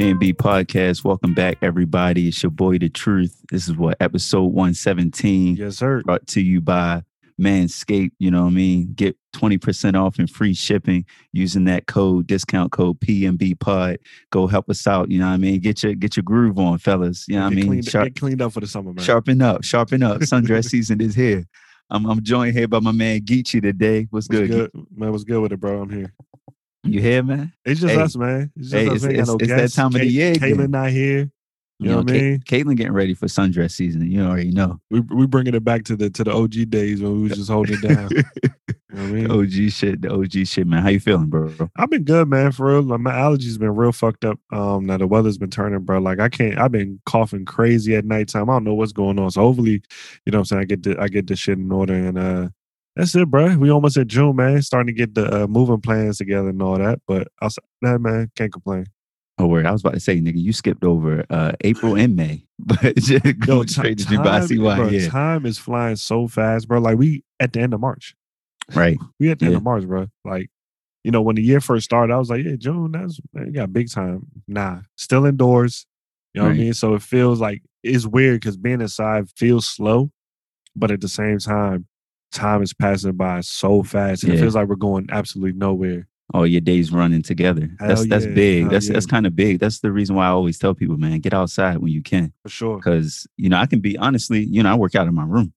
PNB Podcast. Welcome back, everybody. It's your boy, The Truth. This is what episode 117 Yes, sir. brought to you by Manscaped. You know what I mean? Get 20% off and free shipping using that code, discount code PNB Pod. Go help us out. You know what I mean? Get your get your groove on, fellas. You know what I mean? cleaned, Sharp, get cleaned up for the summer, man. sharpen up, sharpen up. Sundress season is here. I'm, I'm joined here by my man Geechee today. What's What's good? good? Man, what's good with it, bro? I'm here. You hear, man? It's just Hey. us, man. It's just Hey, us. it's- We ain't got it's- no it's that time of the year again. Caitlin not here. You know what I mean? Caitlin getting ready for sundress season. You already know. We we bringing it back to the to the OG days when we was just holding it down. you know what I mean? OG shit, the OG shit, man. How you feeling, bro? I've been good, man. For real, like my allergies been real fucked up. Um, now the weather's been turning, bro. Like I can't. I've been coughing crazy at nighttime. I don't know what's going on. So hopefully, you know, what I'm saying I get the, I get this shit in order, and uh, that's it, bro. We almost at June, man. Starting to get the uh, moving plans together and all that. But outside that, man, can't complain. Oh, word. I was about to say, nigga, you skipped over uh April and May, but going straight to Dubai. See why. bro, Yeah, time is flying so fast, bro. Like we at the end of March. right. We at the end of March, bro. Like, you know, when the year first started, I was like, yeah, June, that's man, you got big time. Nah, still indoors. You know what I mean? So it feels like it's weird because being inside feels slow, but at the same time, time is passing by so fast. And it feels like we're going absolutely nowhere. All your days running together. that's Hell that's yeah, big. hell That's yeah. that's kind of big. That's the reason why I always tell people, man, get outside when you can, For sure. because you know I can be honestly, you know, I work out in my room,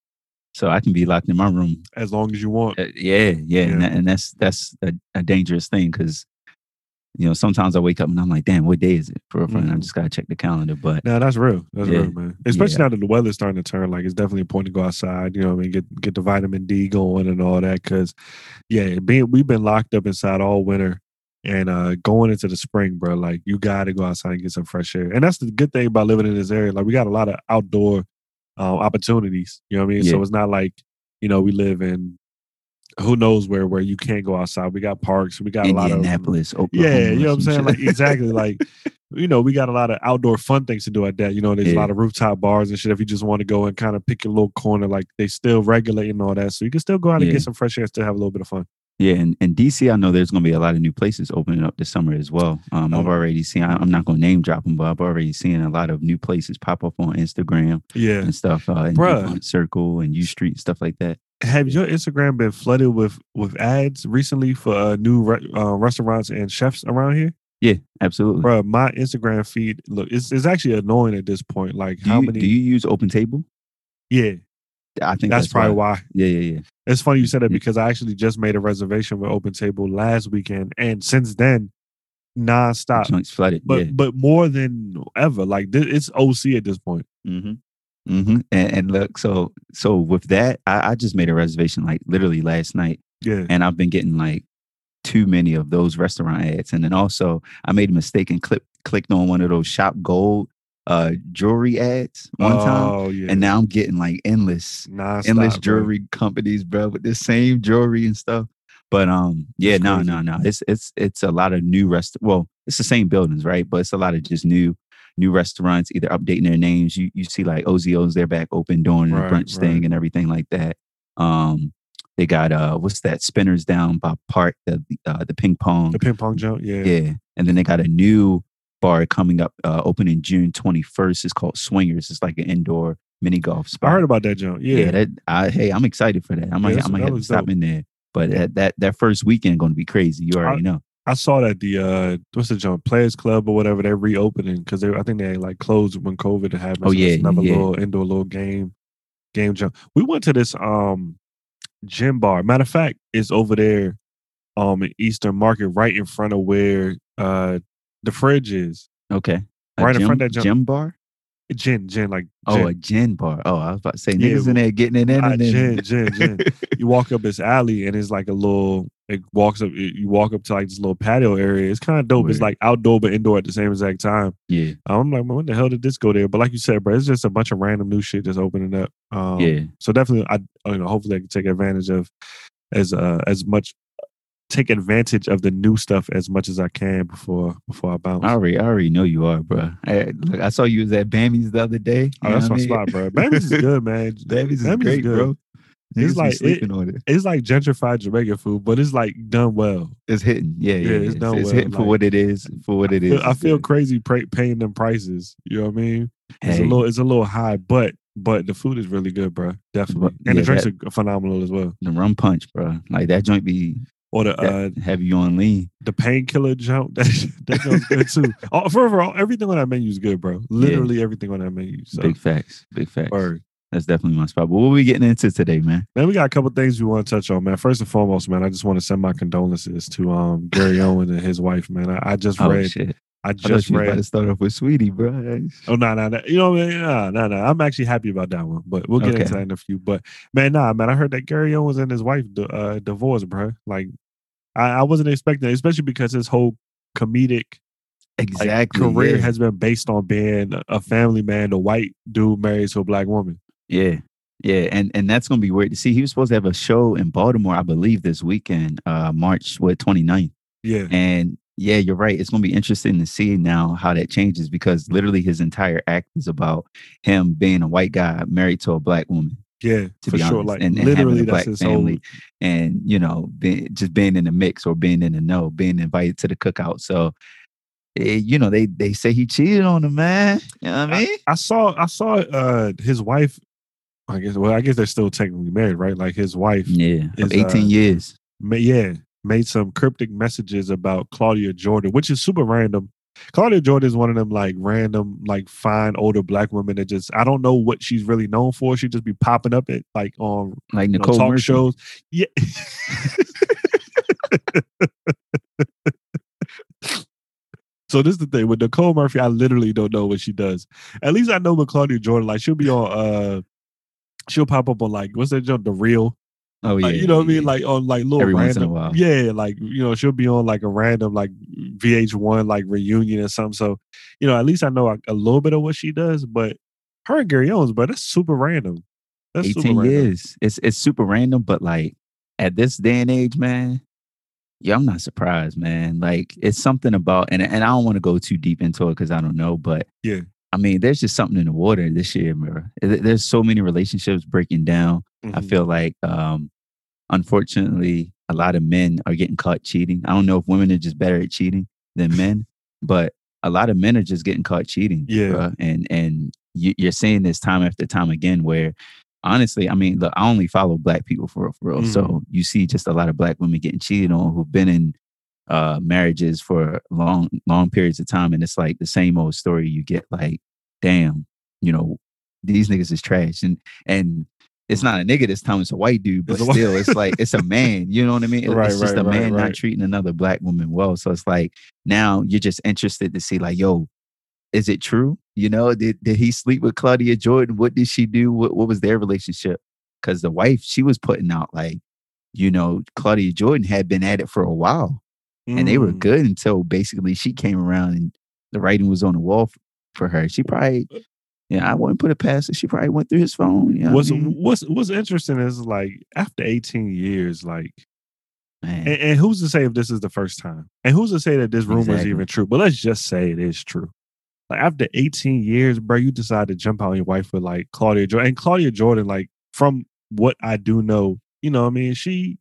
so I can be locked in my room As long as you want. Uh, yeah, yeah, And, that, and that's that's a, a dangerous thing because you know sometimes I wake up and I'm like, damn, what day is it? For a friend, I Mhm. just gotta check the calendar. But No, that's real. That's Yeah. real, man. Especially Yeah. now that the weather's starting to turn, like it's definitely important to go outside. You know, I mean, get get the vitamin D going and all that. Because, yeah, being we've been locked up inside all winter, and uh going into the spring, bro. Like you got to go outside and get some fresh air. And that's the good thing about living in this area. Like we got a lot of outdoor uh, opportunities. You know what I mean? So it's not like you know we live in who knows where where you can't go outside. We got parks. We got a lot of Indianapolis, Oklahoma, yeah, you know what I'm saying? Like exactly. Like you know, we got a lot of outdoor fun things to do at that. You know, there's a lot of rooftop bars and shit. If you just want to go and kind of pick your little corner, like they still regulate and all that, so you can still go out and get some fresh air, and still have a little bit of fun. Yeah, and, and DC, I know there's going to be a lot of new places opening up this summer as well. Um, I've Oh. already seen. I- I'm not going to name drop them, but I've already seen a lot of new places pop up on Instagram Yeah. and stuff, uh, and Circle and U Street stuff like that. Have your Instagram been flooded with with ads recently for uh, new re- uh, restaurants and chefs around here? Yeah, absolutely. Bro, my Instagram feed look it's it's actually annoying at this point. Like do how you, many? do you use Open Table? yeah, I think that's, that's, probably why. Yeah, yeah, yeah. It's funny you said that Yeah. because I actually just made a reservation with Open Table last weekend, and since then, nonstop. Joints flooded. But yeah. but more than ever, like it's OC at this point. Mm-hmm. Mm-hmm. And, and look, so so with that, I, I just made a reservation like literally last night, Yeah, and I've been getting like too many of those restaurant ads. And then also, I made a mistake and click, clicked on one of those Shop Gold uh jewelry ads one time, Oh yeah, and now I'm getting like endless, nonstop, endless bro. jewelry companies, bro, with the same jewelry and stuff. But um, yeah, That's no, crazy. no, no. It's it's it's a lot of new rest. Well, it's the same buildings, right? But it's a lot of just new new restaurants either updating their names. You you see like OZO's they're back open doing the Right, brunch thing and everything like that. Um, they got uh, what's that? Spinners down by Park the uh, the ping pong. The ping pong joint Yeah, Yeah. And then they got a new bar coming up, uh, opening June 21st. It's called Swingers. It's like an indoor mini golf spot. I heard about that joint. Yeah, yeah. that I, hey, I'm excited for that. I might, I might that have to stop dope. in there. But that, that that first weekend going to be crazy. You already know. I saw that the uh what's the jump Players Club or whatever they're reopening because they I think they like closed when COVID happened. Oh, so it's yeah, another yeah. little indoor little game game jump. We went to this um gym bar. Matter of fact, it's over there um in Eastern Market, right in front of where uh the fridge is. Okay. A Right in front of that jump- gym bar. Gin, gin, like Oh, a gin bar. Oh, I was about to say Yeah, niggas in there getting it in. Nah, and then- gin, gin, gin. you walk up this alley and it's like a little it walks up you walk up to like this little patio area it's kind of dope it's like outdoor but indoor at the same exact time yeah, i'm like when the hell did this go there but like you said bro it's just a bunch of random new shit that's opening up um yeah. so definitely i you know hopefully i can take advantage of as uh as much take advantage of the new stuff as much as i can before before i bounce I already, I already know you are, bro. I, look, I saw you was at Bammy's the other day. Oh that's my mean? spot bro Bammy's is good man Bammy's is Bammy's great, bro. Be like- it- on it. It's like gentrified Jamaican food, but it's like done well. It's hitting. Yeah, yeah. Yeah, yeah. it's It's, done it's well, hitting for what it is. For what it I is. feel, I feel crazy paying them prices. You know what I mean? It's a little, it's a little high, but but the food is really good, bro. Definitely, and the drinks that- are phenomenal as well. the rum punch, bro. Like that joint be Or the uh, have you on lean. the painkiller jump that that goes good too. All, for overall, everything on that menu is good, bro. Literally everything on that menu. So, Big facts. Big facts. word. That's definitely my spot. But what we getting into today, man? Man, we got a couple things we want to touch on, man. First and foremost, man, I just want to send my condolences to um Gary Owen and his wife, man. I, I just Oh read, shit! I I just you was about read. to start off with Saweetie, bro. Oh no, no, no. You know, I no, no, no. I'm actually happy about that one, but we'll get Okay. into that in a few. But man, nah, man, I heard that Gary Owens and his wife uh, divorced, bro. Like, I, I wasn't expecting, it, especially because his whole comedic like, Exactly. career yeah. has been based on being a family man, a white dude married to a black woman. Yeah. Yeah. And and that's gonna be weird to see. He was supposed to have a show in Baltimore, I believe, this weekend, uh, March what 29th. Yeah, And yeah, you're right. It's gonna be interesting to see now how that changes because literally his entire act is about him being a white guy married to a black woman. yeah, To for be sure. Like and, and literally, having a that's black his family, whole. and you know, being, just being in the mix or being in the know, being invited to the cookout. So, eh, you know, they they say he cheated on him, man. You know what I mean? I saw, I saw uh his wife. I guess. Well, I guess they're still technically married, right? Like his wife. Yeah, is, of 18 uh, years. ma- yeah, made some cryptic messages about Claudia Jordan, which is super random. Claudia Jordan is one of them like random, like fine older black women that just I don't know what she's really known for. She just be popping up at like on Like you know, talk Murphy. shows. Yeah. so this is the thing with Nicole Murphy. I literally don't know what she does. At least I know with Claudia Jordan, like she'll be on uh she'll pop up on like what's that joke, the real Oh yeah, like, you know what I yeah, mean? Like on like little Every random, in a while. yeah, like you know, she'll be on like a random like VH1 like reunion or something. So, you know, at least I know a, a little bit of what she does. But her and Gary Owens, but that's super random. That's 18 super random. years. It's it's super random, but like at this day and age, man, yeah, I'm not surprised, man. Like it's something about and and I don't want to go too deep into it because I don't know, but Yeah. I mean, there's just something in the water this year. There- There's so many relationships breaking down. I Mhm. feel like um unfortunately a lot of men are getting caught cheating. I don't know if women are just better at cheating than men, but a lot of men are just getting caught cheating. Yeah. bruh. And and you, you're seeing this time after time again where honestly, I mean, look, I only follow black people for real, for real. So Mm-hmm. you see just a lot of black women getting cheated on who've been in uh marriages for long, long periods of time. And it's like the same old story you get like, damn, you know, these niggas is trash. And and it's not a nigga this time, it's a white dude, but It's still, it's like it's a man. You know what I mean? Right, it's just right, a man right. not treating another black woman well. So it's like now you're just interested to see, like, yo, is it true? You know, did did he sleep with Claudia Jordan? What did she do? What what was their relationship? Because the wife, she was putting out like, you know, Claudia Jordan had been at it for a while, and they were Mm. good until basically she came around and the writing was on the wall f- for her. She probably, yeah, I wouldn't put it past her. She probably went through his phone. You know what What's I mean? what's what's interesting is like after 18 years, like and, and who's to say if this is the first time? And who's to say that this rumor is even true? But let's just say it is true. Like after 18 years, bro, you decide to jump out on your wife with like Claudia Jordan. And Claudia Jordan, like from what I do know, you know, what I mean, she you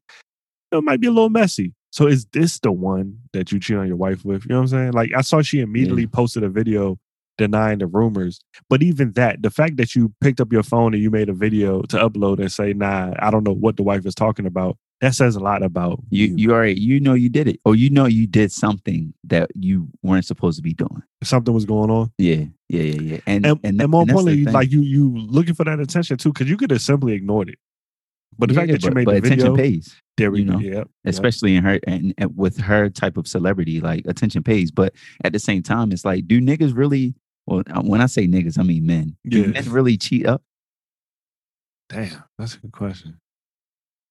know, might be a little messy. So is this the one that you cheat on your wife with? You know what I'm saying? Like I saw she immediately posted a video denying the rumors. But even that, the fact that you picked up your phone and you made a video to upload and say, nah, I don't know what the wife is talking about, that says a lot about you you already you know you did it, or you know you did something that you weren't supposed to be doing. something was going on. Yeah, yeah, yeah, yeah. And And, and, and, more and importantly, like you you looking for that attention too, because you could have simply ignored it. But the Yeah, fact that you made but the attention video, pays. there we you go. know, yep. especially in her and, and with her type of celebrity, like attention pays. But at the same time, it's like, do niggas really? Well, uh, when I say niggas, I mean men. Do Yeah. men really cheat up? Damn, that's a good question.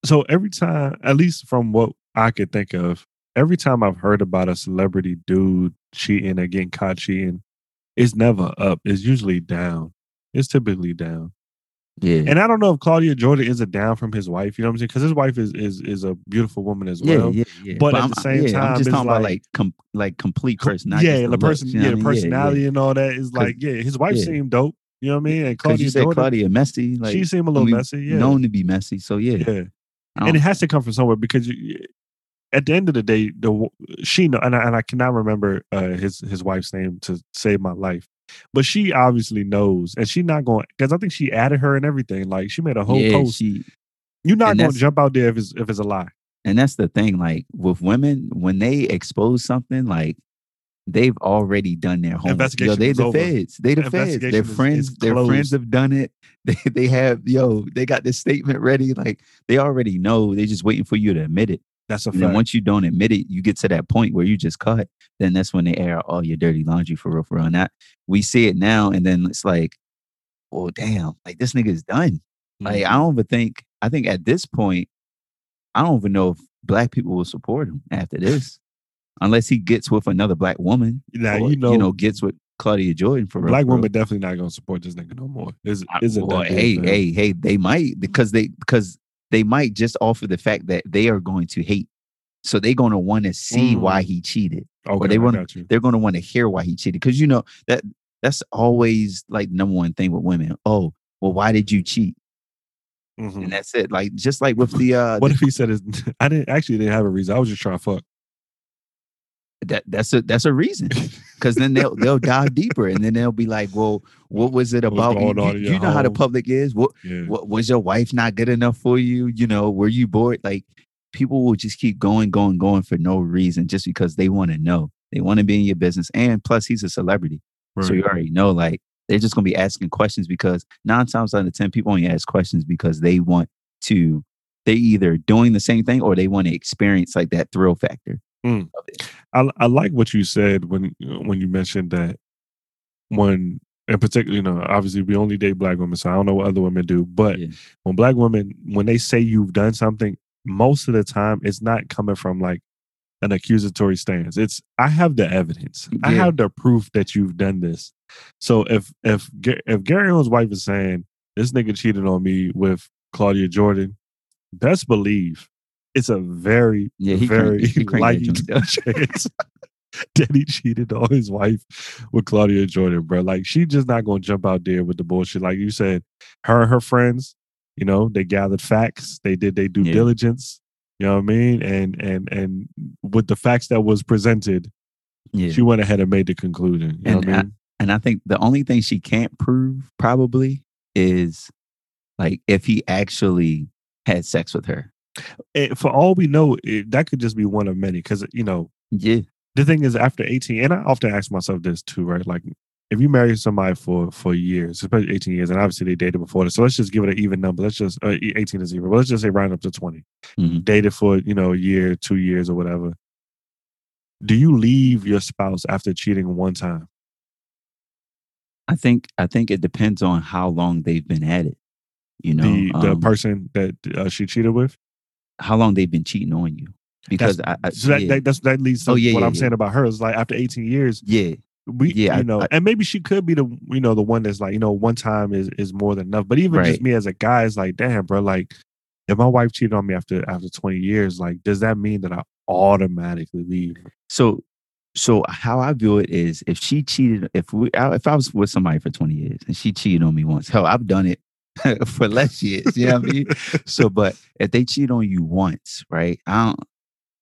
So every time, at least from what I could think of, every time I've heard about a celebrity dude cheating or getting caught cheating, it's never up. It's usually down. It's typically down. Yeah, And I don't know if Claudia Jordan is a down from his wife. You know what I'm saying? Because his wife is is is a beautiful woman as yeah, well. yeah, yeah. but at I'm, the same yeah, I'm time, just it's talking about like- like com- like complete Co- person. Not yeah, just the looks, person, you know yeah, the personality and all that is like, yeah, his wife yeah. seemed dope. You know what I mean? And Claudia you said Jordan, Claudia messy, like she seemed a little messy. Yeah, known to be messy. So yeah, yeah. And it has to come from somewhere because you, at the end of the day, the she know, and I, and I cannot remember uh, his his wife's name to save my life, but she obviously knows, and she's not going because I think she added her and everything. Like she made a whole yeah, post. she You're not going to jump out there if it's if it's a lie. and that's the thing. Like with women, when they expose something, like they've already done their homework. Yo, they is the over. feds. They the feds. Their is- is friends. Their friends have done it. They they have yo. They got this statement ready. Like they already know. They're just waiting for you to admit it. That's a And then fact. once you don't admit it, you get to that point where you just cut. Then that's when they air all your dirty laundry for real, for real. And that we see it now, and then it's like, oh damn, like this nigga's done. Like Mm-hmm. I don't even think. I think at this point, I don't even know if black people will support him after this, unless he gets with another black woman. now or, you know, you know, gets with Claudia Jordan for real. black women definitely not going to support this nigga no more. Is is it? well, hey, hey, hey, they might because they because they might just offer the fact that they are going to hate. So they're going to want to see why Mm. he cheated. okay, they want to, they're going to want to hear why he cheated because you know that that's always like number one thing with women. Oh, well, why did you cheat? Mhm. And that's it. Like just like with the uh, What the- if he said his? I didn't actually didn't have a reason. I was just trying to fuck. That that's a that's a reason because then they'll they'll dive deeper and then they'll be like, well, what was it about? You, you- you know how the public is. What Yeah. what was your wife not good enough for you? You know, were you bored? Like people will just keep going, going, going for no reason, just because they want to know. They want to be in your business, and plus he's a celebrity, so you already know. Like they're just gonna be asking questions because nine times out of ten, people only ask questions because they want to. They either doing the same thing or they want to experience like that thrill factor. Mm. of it. I I like what you said when when you mentioned that when in particular, you know, obviously we only date black women, so I don't know what other women do. But Yeah. when black women, when they say you've done something, most of the time it's not coming from like an accusatory stance. It's I have the evidence. I have the proof that you've done this. So if if if Gary Owen's wife is saying this nigga cheated on me with Claudia Jordan, best believe it's a very Yeah, he very cranked- he cranked light that joint down. chance that he cheated on his wife with Claudia Jordan, bro. Like she just not gonna jump out there with the bullshit. Like you said, her and her friends, you know, they gathered facts, they did their due Yeah. diligence. You know what I mean? And and and with the facts that was presented, Yeah. she went ahead and made the conclusion. You know And what I mean? And I think the only thing she can't prove probably is like if he actually had sex with her. And for all we know, it, that could just be one of many. Because you know, Yeah. the thing is, after eighteen, and I often ask myself this too, right? Like, if you marry somebody for for years, especially eighteen years, and obviously they dated before this, so let's just give it an even number. Let's just uh, eighteen is even, but let's just say round up to 20 Mhm. Dated for you know a year, two years, or whatever. Do you leave your spouse after cheating one time? I think I think it depends on how long they've been at it. You know, the the um, person that uh, she cheated with. How long they've been cheating on you. Because I, I So that, yeah, that that's, that leads to Oh, yeah, what yeah, I'm saying about her is like after 18 years, yeah, we Yeah, you know I- and maybe she could be the you know the one that's like you know one time is is more than enough. But even just me as a guy is like damn bro like if my wife cheated on me after after 20 years like does that mean that i automatically leave? So, so how I view it is, if she cheated, if we, if I was with somebody for twenty years and she cheated on me once, hell, I've done it for less years. You know what I mean? So, but if they cheat on you once, right? I don't.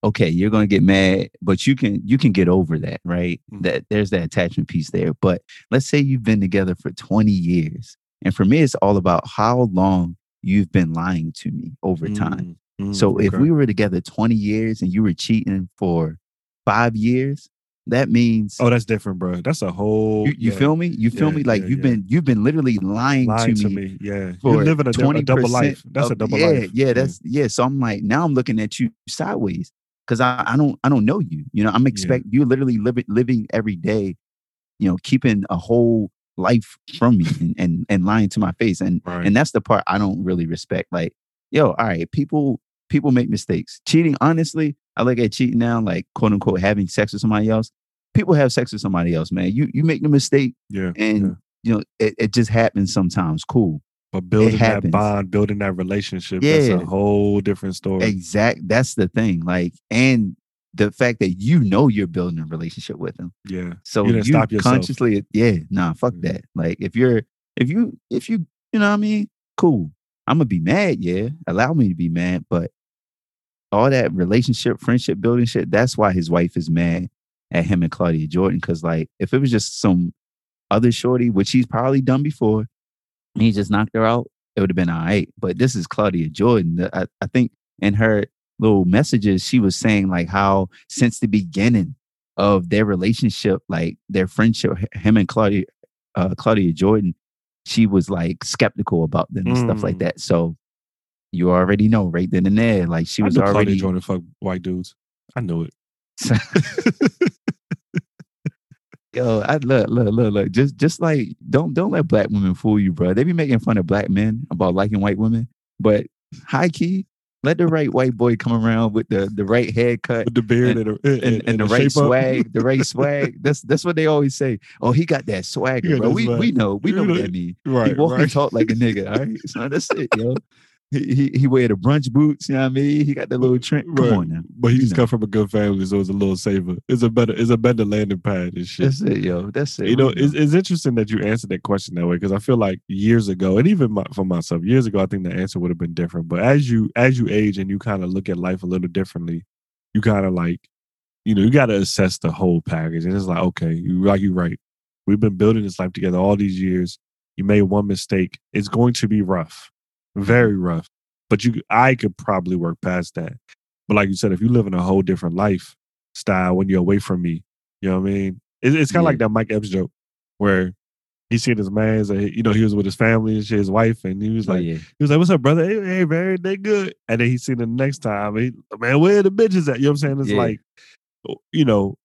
Okay, you're gonna get mad, but you can you can get over that, right? Mhm. That there's that attachment piece there. But let's say you've been together for 20 years, and for me, it's all about how long you've been lying to me over time. Mm, mm, So if we were together 20 years and you were cheating for five years, that means oh that's different bro that's a whole you, you yeah, feel me? You feel Yeah, me? Like yeah, you've been you've been literally lying, lying to, to me, me yeah you're living a, a 20% double life that's a double yeah, life Yeah, that's yeah. So I'm like, now I'm looking at you sideways because I, I don't I don't know you. You know, I'm expect you literally living living every day, you know, keeping a whole life from me and, and and lying to my face. And right and that's the part I don't really respect. Like, yo, all right, people people make mistakes. Cheating, honestly, I look at cheating now, like quote unquote having sex with somebody else. People have sex with somebody else, man. You you make the mistake yeah and yeah. you know it, it just happens sometimes. Cool. but building that bond building that relationship that's a whole different story Exact. That's the thing. Like, and the fact that you know you're building a relationship with them. yeah So You you, consciously, yeah, nah, fuck Yeah. that. Like, if you're if you if you you know what I mean, cool. I'm gonna be mad, yeah. Allow me to be mad, but all that relationship, friendship building shit, that's why his wife is mad at him and Claudia Jordan. Cause like if it was just some other shorty, which he's probably done before, he just knocked her out, it would have been all right. But this is Claudia Jordan. I, I think in her little messages, she was saying like how since the beginning of their relationship, like their friendship, him and Claudia, uh, Claudia Jordan, she was like skeptical about them and stuff like Mm. that. So you already know right then and there, like she was I knew already. Jordan fuck white dudes. I knew it. Yo, I look, look, look, look. Just, just like don't, don't let black women fool you, bro. They be making fun of black men about liking white women, but high key, let the right white boy come around with the the right haircut With the beard and, and, the, and, and, and the right shape up. swag, the right swag. That's that's what they always say. Oh, he got that swagger, got bro. that We swag. we know, we know You what know- that means. he Right, walk right. and talk like a nigga. All right, so that's it, yo. He he, he wear the brunch boots. You know what I mean? He got the little trend. Come Right. on now, But he just come from a good family, so it's a little safer. It's a better, it's a better landing pad and shit. that's it, yo. That's it. you know, it's, it's interesting that you answered that question that way because I feel like years ago, and even my, for myself, years ago, I think the answer would have been different. But as you as you age and you kind of look at life a little differently, you kind of like, you know, you got to assess the whole package, and it's like, okay, you like you right. We've been building this life together all these years. You made one mistake. It's going to be rough, very rough. But you, I could probably work past that. But like you said, if you live in a whole different lifestyle when you're away from me, you know what I mean? It, it's kind of Yeah. like that Mike Epps joke where he seen his man's, uh, you know, he was with his family and shit, his wife, and he was Oh, like, yeah. he was like, "What's up, brother? Hey, hey man, they good." And then he seen the next time, he, man, where the bitches at? You know what I'm saying? It's Yeah. like, you know,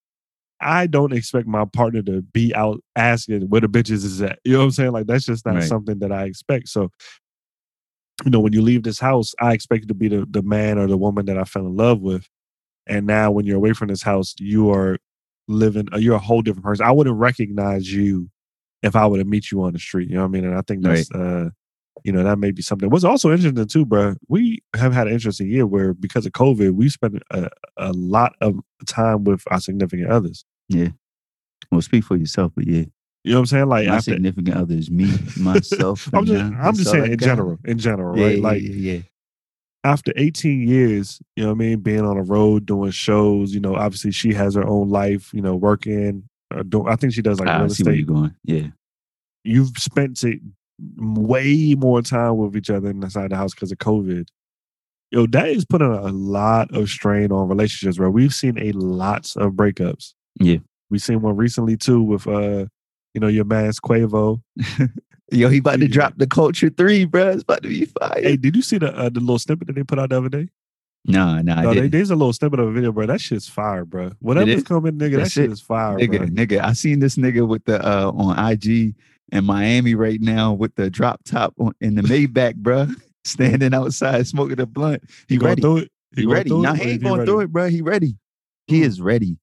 I don't expect my partner to be out asking where the bitches is at. You know what I'm saying? Like that's just not Right. something that I expect. So, you know, when you leave this house, I expect you to be the, the man or the woman that I fell in love with. And now when you're away from this house, you are living, uh, you're a whole different person. I wouldn't recognize you if I were to meet you on the street. You know what I mean? And I think that's, uh, you know, that may be something. What's also interesting too, bro, we have had an interesting year where because of COVID, we spent a, a lot of time with our significant others. Yeah. Well, speak for yourself, but yeah, You know what I'm saying? Like my after, significant other is me, myself. I'm just, now I'm just saying in got. general, in general, Yeah, right? yeah, like yeah, yeah. after 18 years, you know what I mean, being on the road doing shows, you know, obviously she has her own life, you know, working. Uh, do, I think she does like I real see where estate. you're going. Yeah, You've spent it way more time with each other inside the house because of COVID. Yo, that is putting a lot of strain on relationships. Where we've seen a lots of breakups. Yeah. we've seen one recently too with uh, you know, your man's Quavo. yo, he about to drop the culture three, bro. It's about to be fire. Hey, did you see the uh, the little snippet that they put out the other day? nah, no, No, I they, there's a little snippet of a video, bro. That shit's fire, bro. Whatever's coming, nigga, that shit it. is fire, nigga, bro. nigga. I seen this nigga with the uh on IG in Miami right now with the drop top on, in the Maybach, bro. Standing outside smoking a blunt. He, He ready. through it. He, going ready. Nah, he ain't going through it, bro. He ready. He Hmm. is ready.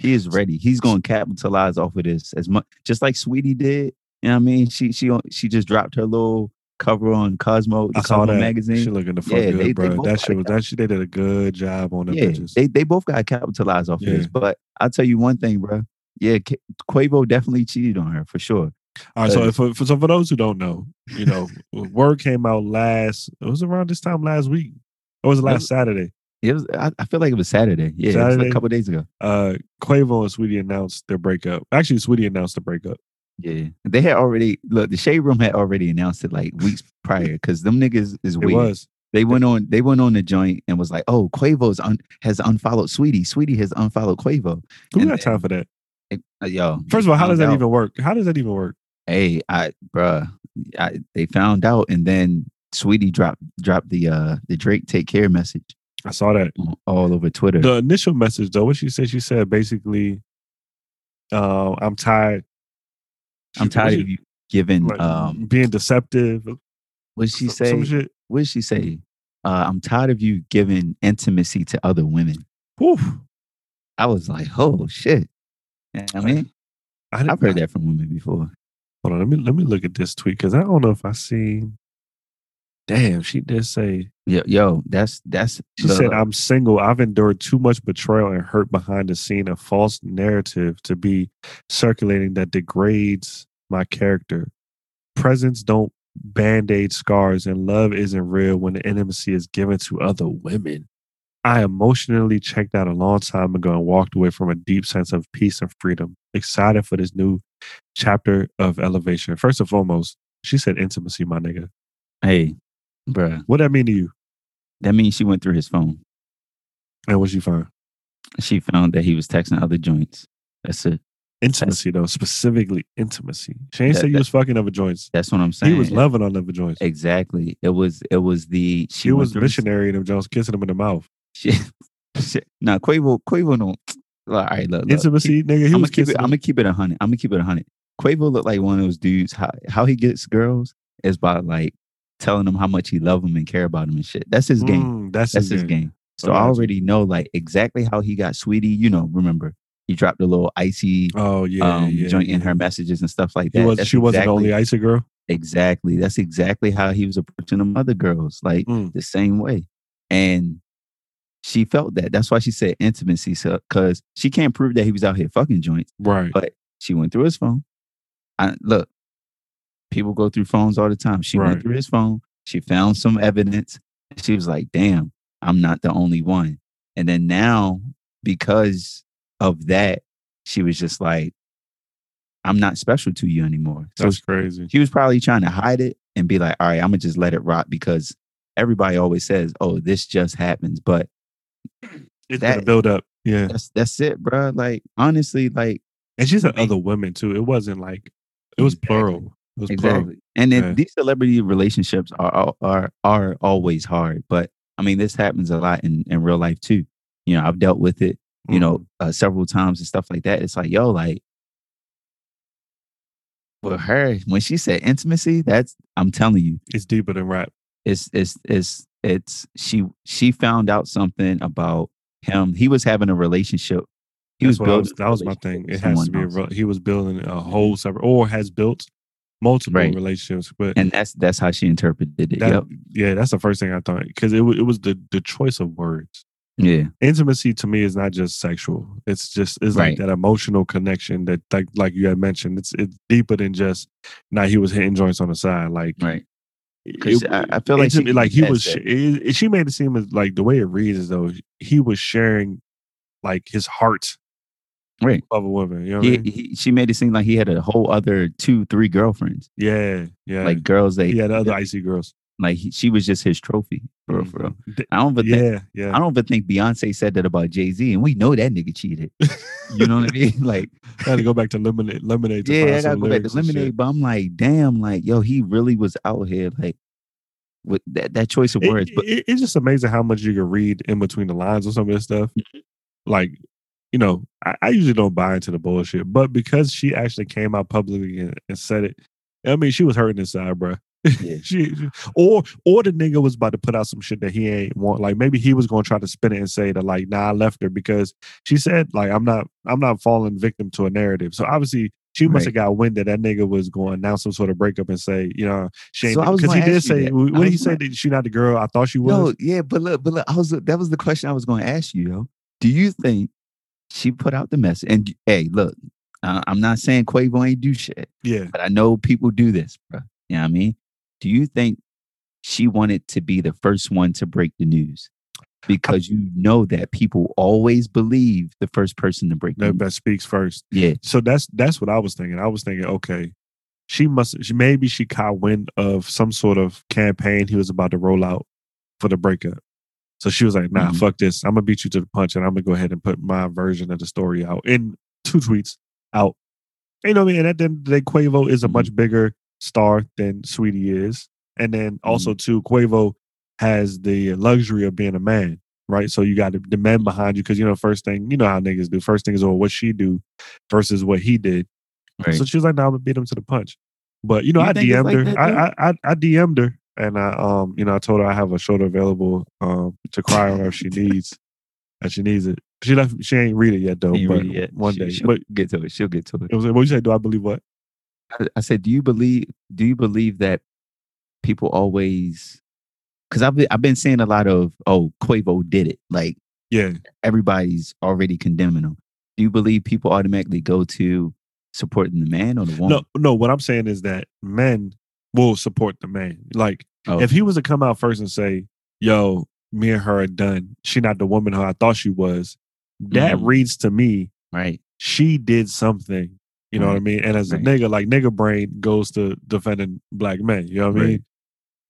He is ready. He's going to capitalize off of this as much, just like Saweetie did. You know what I mean? She she she just dropped her little cover on Cosmo, the I saw Cosmo that. magazine. She looking the fuck Yeah, good, they- they bro. both that shit was that shit. They did a good job on them yeah, bitches. they they both got to capitalize off of this. But I'll tell you one thing, bro. Yeah, Quavo definitely cheated on her for sure. All right, so for, for so for those who don't know, you know, word came out last. It was around this time last week. It Was last? Saturday? It was. I, I feel like it was Saturday. Yeah, it was like a couple days ago. Uh, Quavo and Saweetie announced their breakup. Actually, Saweetie announced the breakup. Yeah, they had already look. The Shade Room had already announced it like weeks prior because them niggas is It weird. was. They went on. They went on the joint and was like, "Oh, Quavo's un, has unfollowed Saweetie. Saweetie has unfollowed Quavo." Who And got time for that? It- uh, yo, First of all, how does that out- even work? How does that even work? Hey, I, bruh, I, they found out, and then Saweetie dropped dropped the uh the Drake take care message I saw that. all over Twitter. The initial message, though, what she said, she said basically, uh, "I'm tired. I'm tired she- of you giving. like, um, being deceptive." what did she some- some say? shit. What did she say? Uh, I'm tired of you giving intimacy to other women. Whew. I was like, oh shit. You know I mean, I I've heard that from women before. Hold on, let me let me look at this tweet because I don't know if I seen. Damn, she did say Yo, yo, that's that's. she the- said, "I'm single. I've endured too much betrayal and hurt behind the scene. A false narrative to be circulating that degrades my character. presents don't band aid scars, and love isn't real when the intimacy is given to other women. I emotionally checked out a long time ago and walked away from a deep sense of peace and freedom. Excited for this new chapter of elevation. First and foremost, she said intimacy, my nigga. Hey, bruh, What that mean to you? that means she went through his phone. And what you find? She found that he was texting other joints. That's it. Intimacy though, specifically intimacy. She ain't That- say you was fucking other joints. That's what I'm saying. He was loving on other joints. Exactly. It was. It was the. She He was missionary in them Jones, kissing him in the mouth. She, she, nah, Quavo. Quavo don't. All right, look. look. Intimacy, nigga. He I'm gonna was keep kissing it. I'm gonna keep it a hundred. I'm gonna keep it a hundred. Quavo looked like one of those dudes. How how he gets girls is by like telling them how much he love them and care about them and shit. That's his game. Mm, that's, That's his, his game. game. So I already know like exactly how he got Saweetie. You know, remember he dropped a little icy Oh yeah, um, yeah. joint in her messages and stuff like that. was. She wasn't the only icy girl. Exactly. That's exactly how he was approaching them other girls. Like Mm. the same way. And she felt that. That's why she said intimacy. So because she can't prove that he was out here fucking joints. Right. But she went through his phone. I, look, people go through phones all the time. She Right. went through his phone. She found some evidence. She was like, damn, I'm not the only one. And then now, because of that, she was just like, I'm not special to you anymore. So That's crazy. she was probably trying to hide it and be like, all right, I'm gonna just let it rot because everybody always says, oh, this just happens. But It's that- build up. Yeah. that's that's it, bro. Like honestly, like And she said other women too. It wasn't like it was Exactly. plural. It was plural. exactly. And then Yeah. these celebrity relationships are, are are always hard. But I mean, this happens a lot in in real life too. You know, I've dealt with it. You know, Mhm. uh, several times and stuff like that. It's like, yo, like. With her, when she said intimacy, that's I'm telling you, it's deeper than rap. it's it's it's it's she she found out something about him. He was having a relationship. He was building. was, that was my thing. It has to be. A, he was building a whole separate, or has built multiple Right. relationships. But and that's that's how she interpreted it. that, yep. yeah, that's the first thing I thought because it it was the the choice of words. Yeah. Intimacy to me is not just sexual. It's just it's Right. like that emotional connection that like like you had mentioned. It's it's deeper than just now he was hitting joints on the side. Like Right. 'Cause I- I feel like she like he was. It, it- she made it seem as like the way it reads as though he was sharing like his heart Right. of a woman. You know what I He, mean? he she made it seem like he had a whole other two, three girlfriends. Yeah, yeah. Like girls that he had other icy girls. like he, she was just his trophy. For real, for real. I don't even think Yeah, yeah. I don't even think Beyonce said that about Jay Z, and we know that nigga cheated. You know what I mean? Like, I had to go back to lemonade. Lemonade. To yeah, I gotta go back to. Lemonade, but I'm like, damn, like, yo, he really was out here, like, with that that choice of It- words. But it- it's just amazing how much you can read in between the lines on some of this stuff. Mm-hmm. Like, you know, I, I usually don't buy into the bullshit, but because she actually came out publicly and, and said it, I mean, she was hurting inside, bro. Yeah. she, or or the nigga was about to put out some shit that he ain't want. Like maybe he was gonna try to spin it and say that like, nah, I left her because she said like I'm not I'm not falling victim to a narrative. So obviously she must have got wind that that nigga was going to announce some sort of breakup and say, you know, she ain't So because he did say that. what did he say that she not the girl I thought she was? no, yeah, but look, but look, I was that was the question I was going to ask you, yo. Do you think she put out the message? And hey, look, I, I'm not saying Quavo ain't do shit, yeah. but I know people do this, bro. You know what I mean? Do you think she wanted to be the first one to break the news? Because you know that people always believe the first person to break That, news. that speaks first. Yeah, So that's that's what I was thinking. I was thinking, okay, she must she maybe she caught wind of some sort of campaign he was about to roll out for the breakup. So she was like, nah, Mhm. fuck this. I'm gonna beat you to the punch and I'm gonna go ahead and put my version of the story out in two tweets out. You know what I mean? And at the end of the day, Quavo is a Mhm. much bigger star than Saweetie is. And then also too, Quavo has the luxury of being a man, right? So you got the men behind you because you know, first thing, you know how niggas do. First thing is, oh, what she do versus what he did. right. So she was like, "No, I'm gonna beat him to the punch." But you know, You I DM'd like her. that, I, I I I DM'd her, and I um you know I told her I have a shoulder available um to cry on her if she needs, if she needs it. She left. She ain't read it yet though. Ain't but yet. one She- day. she'll But get to it. She'll get to it. it was what you say? Do I believe what? I, I said, do you believe? Do you believe that people always? Because I've been, I've been seeing a lot of oh Quavo did it. Like Yeah, everybody's already condemning him. Do you believe people automatically go to supporting the man or the woman? no, no. What I'm saying is that men will support the man. Like Oh, if he was to come out first and say, "Yo, me and her are done. She not the woman who I thought she was," that Mhm. reads to me right. she did something. You know what I mean? And as a nigga, like nigga brain goes to defending black men. You know what I Right. mean?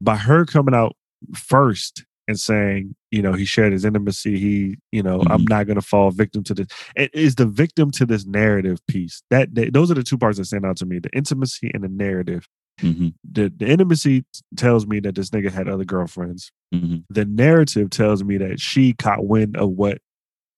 By her coming out first and saying, you know, he shared his intimacy. He, you know, I'm Mhm. not gonna fall victim to this. It is the victim to this narrative piece. That, that those are the two parts that stand out to me: the intimacy and the narrative. Hmm The the intimacy tells me that this nigga had other girlfriends. hmm The narrative tells me that she caught wind of what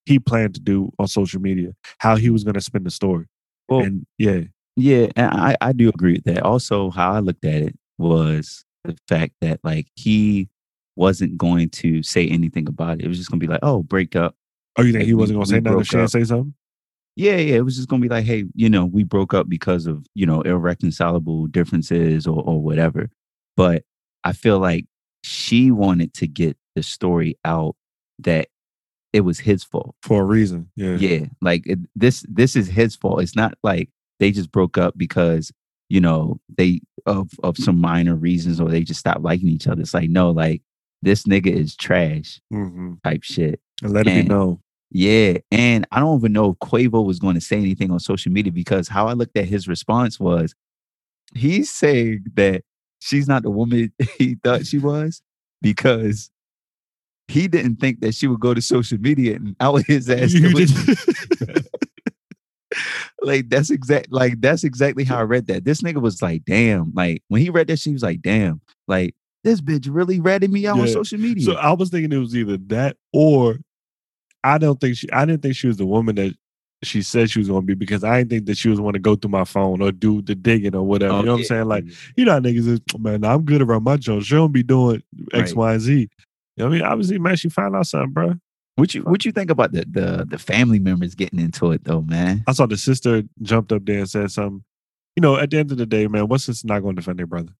he planned to do on social media, how he was gonna spin the story. Well, and yeah, Yeah, and I, I do agree with that. Also, how I looked at it was the fact that like he wasn't going to say anything about it. It was just gonna be like, oh, break up. Oh, you think Like, he wasn't gonna say nothing she didn't say something? Yeah, yeah. It was just gonna be like, hey, you know, we broke up because of, you know, irreconcilable differences or or whatever. But I feel like she wanted to get the story out that it was his fault. For a reason. Yeah. Yeah, like it, this this is his fault. It's not like they just broke up because you know they of of some minor reasons or they just stopped liking each other. It's like no, like this nigga is trash hmm type shit. And let it And- be known. Yeah, and I don't even know if Quavo was going to say anything on social media because how I looked at his response was he's saying that she's not the woman he thought she was because he didn't think that she would go to social media and out his ass. Like that's exact like that's exactly how I read that. This nigga was like, damn. Like when he read that, she was like, damn, like this bitch really ratted me out on social media. so I was thinking it was either that or I don't think she I didn't think she was the woman that she said she was gonna be because I didn't think that she was gonna go through my phone or do the digging or whatever. Oh, you know what I'm saying? Like, mm-hmm. you know how niggas is, oh, man, I'm good around my joint. She don't be doing X, Right. Y, and Z. You know what I mean? Obviously, man, she found out something, bro. what you what you think about the the the family members getting into it though, man? I saw the sister jumped up there and said something. You know, at the end of the day, man, what's this not going to defend their brother?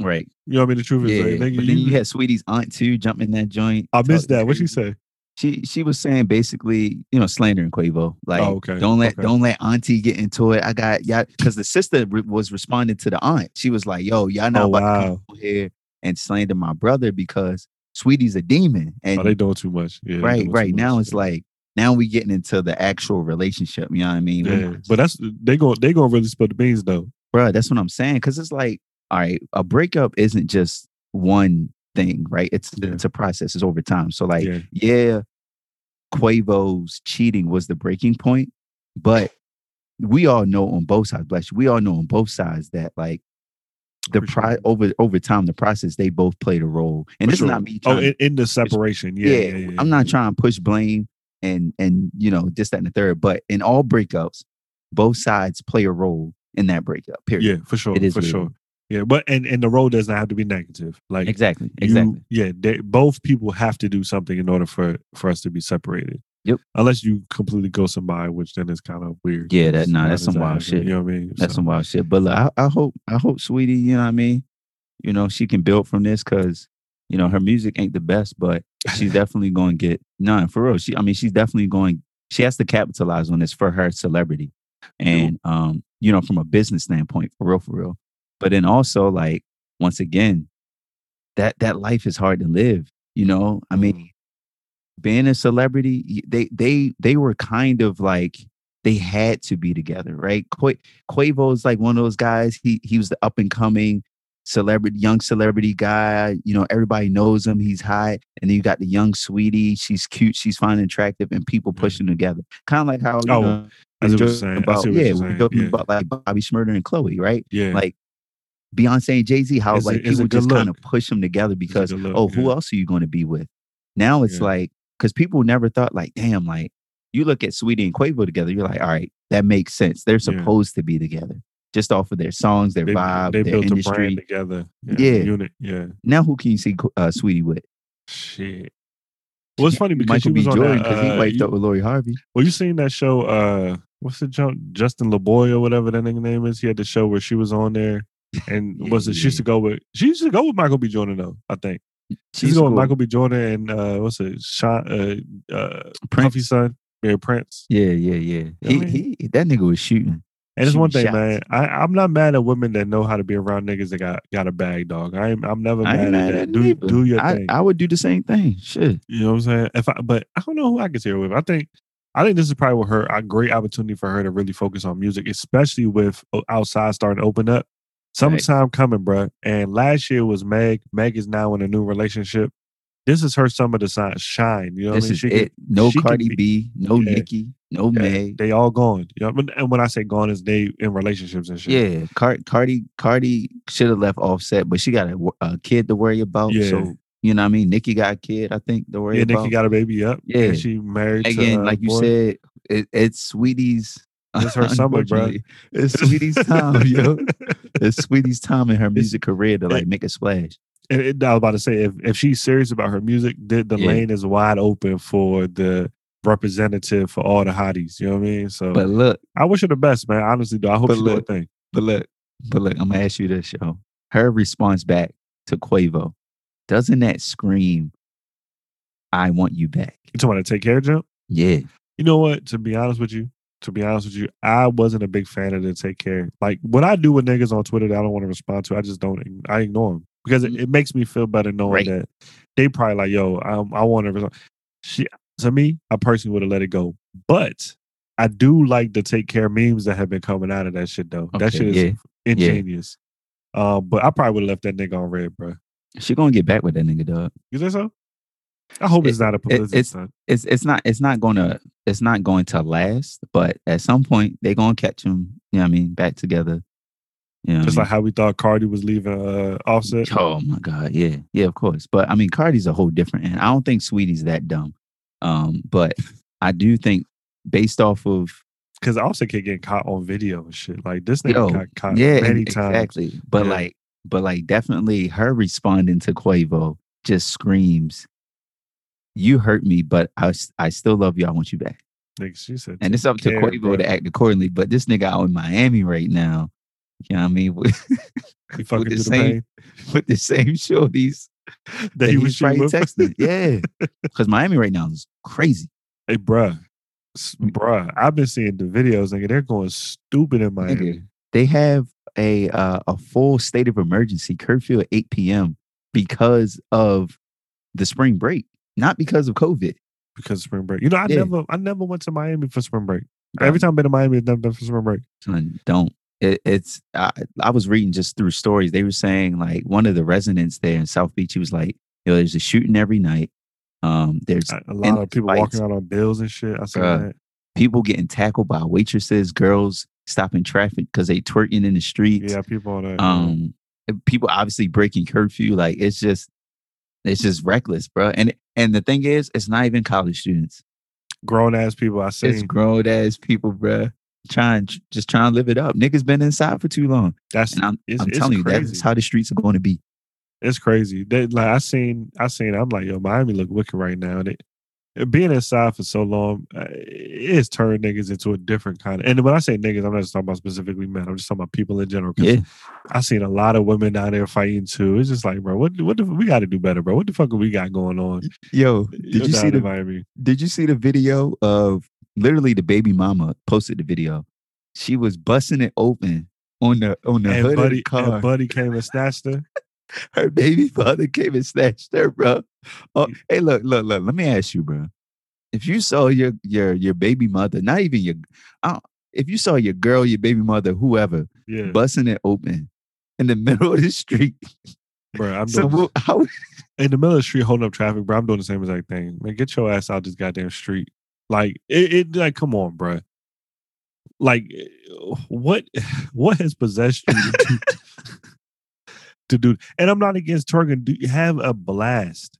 Right. You know what I mean? The truth Yeah. is, like, nigga, but then you- you had Saweetie's aunt too jump in that joint. I missed that. What she say? She she was saying basically, you know, slandering Quavo. Like, Oh, okay. don't let Okay. don't let Auntie get into it. I got yeah, because the sister re- was responding to the aunt. She was like, "Yo, y'all oh, not Oh, about to wow. come here and slander my brother because Saweetie's a demon." Oh, and Oh, they doing too much. Yeah, right, right now much. it's like now we getting into the actual relationship. You know what I mean? Yeah, but that's they go they gonna really spill the beans though. Bruh, that's what I'm saying. Cause it's like, all right, a breakup isn't just one thing, right? It's Yeah. it's a process, it's over time. So like, Yeah. yeah, Quavo's cheating was the breaking point, but we all know on both sides, bless you, we all know on both sides that like the pri- over over time, the process, they both played a role. And this sure. is not me Oh, in, in the separation. Yeah, yeah, yeah, yeah, I'm not trying to push blame and and you know this that and the third, but in all breakups, both sides play a role in that breakup. Period. Yeah, for sure, It is for sure. Is. Yeah, but and and the role does not have to be negative. Like Exactly. you- Exactly. yeah, they, both people have to do something in order for for us to be separated. Yep. Unless you completely go somebody, which then it's kind of weird. Yeah, that- It's nah, that's some wild shit. You know what I mean? That's So, some wild shit. But look, I, I hope I hope Saweetie, you know what I mean, you know, she can build from this because you know her music ain't the best, but she's definitely going to get none for real. She, I mean, she's definitely going. She has to capitalize on this for her celebrity, and um, you know, from a business standpoint, for real, for real. But then also, like once again, that that life is hard to live. You know, I mean, Mm. being a celebrity, they they they were kind of like they had to be together, right? Qua- is like one of those guys. He he was the up and coming celebrity, young celebrity guy. You know, everybody knows him. He's high, and then you got the young Saweetie. She's cute. She's fine and attractive, and people pushing together. Kind of like how you Oh, know, I see what you're saying. I about yeah, we Yeah. about like Bobby Shmurda and Chloe, right? yeah, Like Beyonce and Jay Z, how It's like a people just kind of push them together because look, oh, who yeah. else are you going to be with? Now it's Yeah. like because people never thought like, damn, like you look at Saweetie and Quavo together, you're like, all right, that makes sense. They're Yeah. supposed to be together just off of their songs, their they, vibe, they their industry. together. Yeah. unit. Yeah, Now who can you see uh, Saweetie with? shit. Well, it's funny because Michael B. Jordan because he uh, wiped you- up with Lori Harvey. Well, you seen that show? Uh, what's the jump? Justin Laboy or whatever that nigga name is. He had the show where she was on there, and Yeah, was it? She yeah. used to go with. She used to go with Michael B. Jordan though. I think she used She's to go with. Michael B. Jordan and uh, what's it? Sean, uh, uh, Prince. Son, yeah, Prince. Yeah, yeah, yeah. I He, mean- he that nigga was shooting. And it's one thing, shots. man. I, I'm not mad at women that know how to be around niggas that got got a bag, dog. I am, I'm never I mad, mad at at that. Do either. do your I, thing. I would do the same thing. Shit. You know what I'm saying? If I, but I don't know who I can see her with. I think, I think this is probably her a great opportunity for her to really focus on music, especially with outside starting to open up. Summertime coming, bruh. And last year was Meg. Meg is now in a new relationship. This is her summer to shine. You know what I mean? is She can- No Cardi be- B, no Yeah. Nicki, no yeah, Meg. They all gone. You know, and when I say gone, is they in relationships and shit. Yeah, Car- Cardi Cardi should have left Offset, but she got a, a kid to worry about. Yeah. So you know what I mean. Nicki got a kid, I think, to worry about. Yeah, about. Nicki got a baby up. Yeah. And she married Again, to, uh, like you boy. said, it, it's Saweetie's. It's her summer, unfortunately. It's Saweetie's time, yo. It's Saweetie's time in her music career to like make a splash. And it, I was about to say, if, if she's serious about her music, the, the Yeah. lane is wide open for the representative for all the hotties. You know what I mean? So But look, I wish her the best, man. Honestly, though, I hope she do look, thing. but look, but look, I'm gonna ask you this, yo. Her response back to Quavo, doesn't that scream, I want you back? You talking about to take care of jump? Yeah. You know what? To be honest with you, to be honest with you, I wasn't a big fan of the take care. Like what I do with niggas on Twitter that I don't want to respond to, I just don't. I ignore them because it, Mhm. it makes me feel better knowing Right. that they probably like, yo, I, I want to. Respond. She to me, I personally would have let it go, but I do like the take care memes that have been coming out of that shit though. that shit is yeah, ingenious. Um, but I probably would have left that nigga on red, bro. She gonna get back with that nigga, dog. You think so? I hope It- it's not a publicity it's- stunt. It's it's not it's not gonna it's not going to last, but at some point they're gonna catch him, you know what I mean, back together. You know Just what like how we thought Cardi was leaving uh, Offset. Mean? Oh my God, yeah. Yeah, of course. But I mean Cardi's a whole different and I don't think Saweetie's that dumb. Um, but I do think based off of Because Offset kept getting caught on video and shit. Like this nigga Yo, got caught yeah, many and- times. exactly. But Yeah. like, but like, definitely her responding to Quavo just screams, "You hurt me, but I, I still love you. I want you back." Nigga, she said, And it's up to care, Quavo bro. to act accordingly. But this nigga out in Miami right now, you know what I mean, with, he fucking the same- with the same shorties that he was probably with. texting. Yeah, because Miami right now is crazy. Hey, bruh. Bruh, I've been seeing the videos, nigga. They're going stupid in Miami. Nigga, they have a uh, a full state of emergency curfew at 8 p.m. because of the spring break, not because of COVID. because of spring break. You know, I Yeah. never I never went to Miami for spring break. Bro. Every time I've been to Miami, I've never been for spring break. Son, don't. It, it's I, I was reading just through stories. They were saying like one of the residents there in South Beach. He was like, you know, there's a shooting every night. Um, there's A, a lot of people fights. walking out on bills and shit. I saw Bruh. that. people getting tackled by waitresses, girls stopping traffic because they twerking in the streets. Yeah, people on that. um people obviously breaking curfew like it's just it's just reckless bro and and the thing is it's not even college students grown ass people I say it's grown ass people bro trying just trying to live it up niggas been inside for too long That's and i'm, it's, I'm it's telling you that's how the streets are going to be It's crazy. They, like I seen, I seen. I'm like, yo, Miami look wicked right now. And it- being inside for so long, uh, it's turned niggas into a different kind of. And when I say niggas, I'm not just talking about specifically men. I'm just talking about people in general. yeah I seen a lot of women down there fighting too. It's just like, bro, what, what the, we got to do better, bro. What the fuck are we got going on? yo You're did you see the Miami? did you see the video of literally the baby mama posted the video she was busting it open on the on the And hood of buddy, the car and buddy came and snatched her. her baby father came and snatched her, bro. Oh, hey, look, look, look. Let me ask you, bro. If you saw your your your baby mother, not even your, I don't, if you saw your girl, your baby mother, whoever, Yeah, busting it open in the middle of the street, bro. I'm so doing, how? in the middle of the street holding up traffic, bro. I'm doing the same exact thing. Man, get your ass out this goddamn street. Like it, it like come on, bro. Like eh, what what has possessed you to do. And I'm not against twerking. Do you have a blast.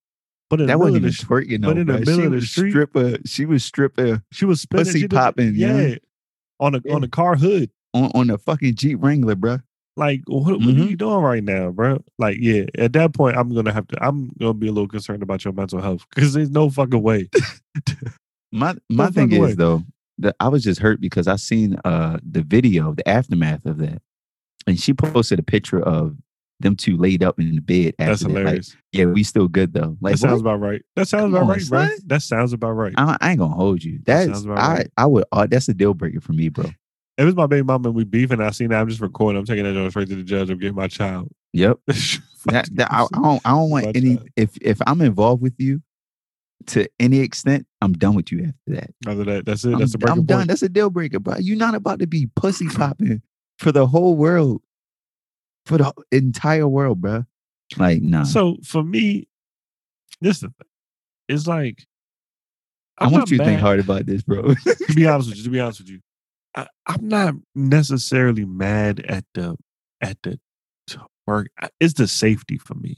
But in That wasn't even the twerking, but though, in the bro. middle she of the was street- stripper. She was stripper she was spinning, pussy popping, know? yeah, on a Yeah. on a car hood. on on the fucking Jeep Wrangler, bro. Like, what, what Mhm. are you doing right now, bro? Like, yeah, at that point, I'm gonna have to. I'm gonna be a little concerned about your mental health because there's no fucking way. My my No thing is way. though that I was just hurt because I seen uh the video, the aftermath of that, and she posted a picture of them two laid up in the bed. After That's that. Like, hilarious. yeah, we still good though. Like that sounds what? about right. That sounds Come about on, right, bro. That sounds about right. I, I ain't gonna hold you. That That's sounds about I right. I would uh, that's a deal breaker for me, bro. It was my baby mama and we beefing, I seen that I'm just recording. I'm taking that joint straight to the judge. I'm getting my child. Yep. That, that- I, I don't I don't want Watch any out. if if I'm involved with you to any extent, I'm done with you after that. Other that, that's it. I'm, That's the breaking I'm point. done. That's a deal breaker, bro. You're not about to be pussy popping for the whole world, for the entire world, bro. Like, nah. So for me, this is the thing. It's like I I'm want you to think hard about this, bro. to be honest with you, to be honest with you, I, I'm not necessarily mad at the at the work. It's the safety for me.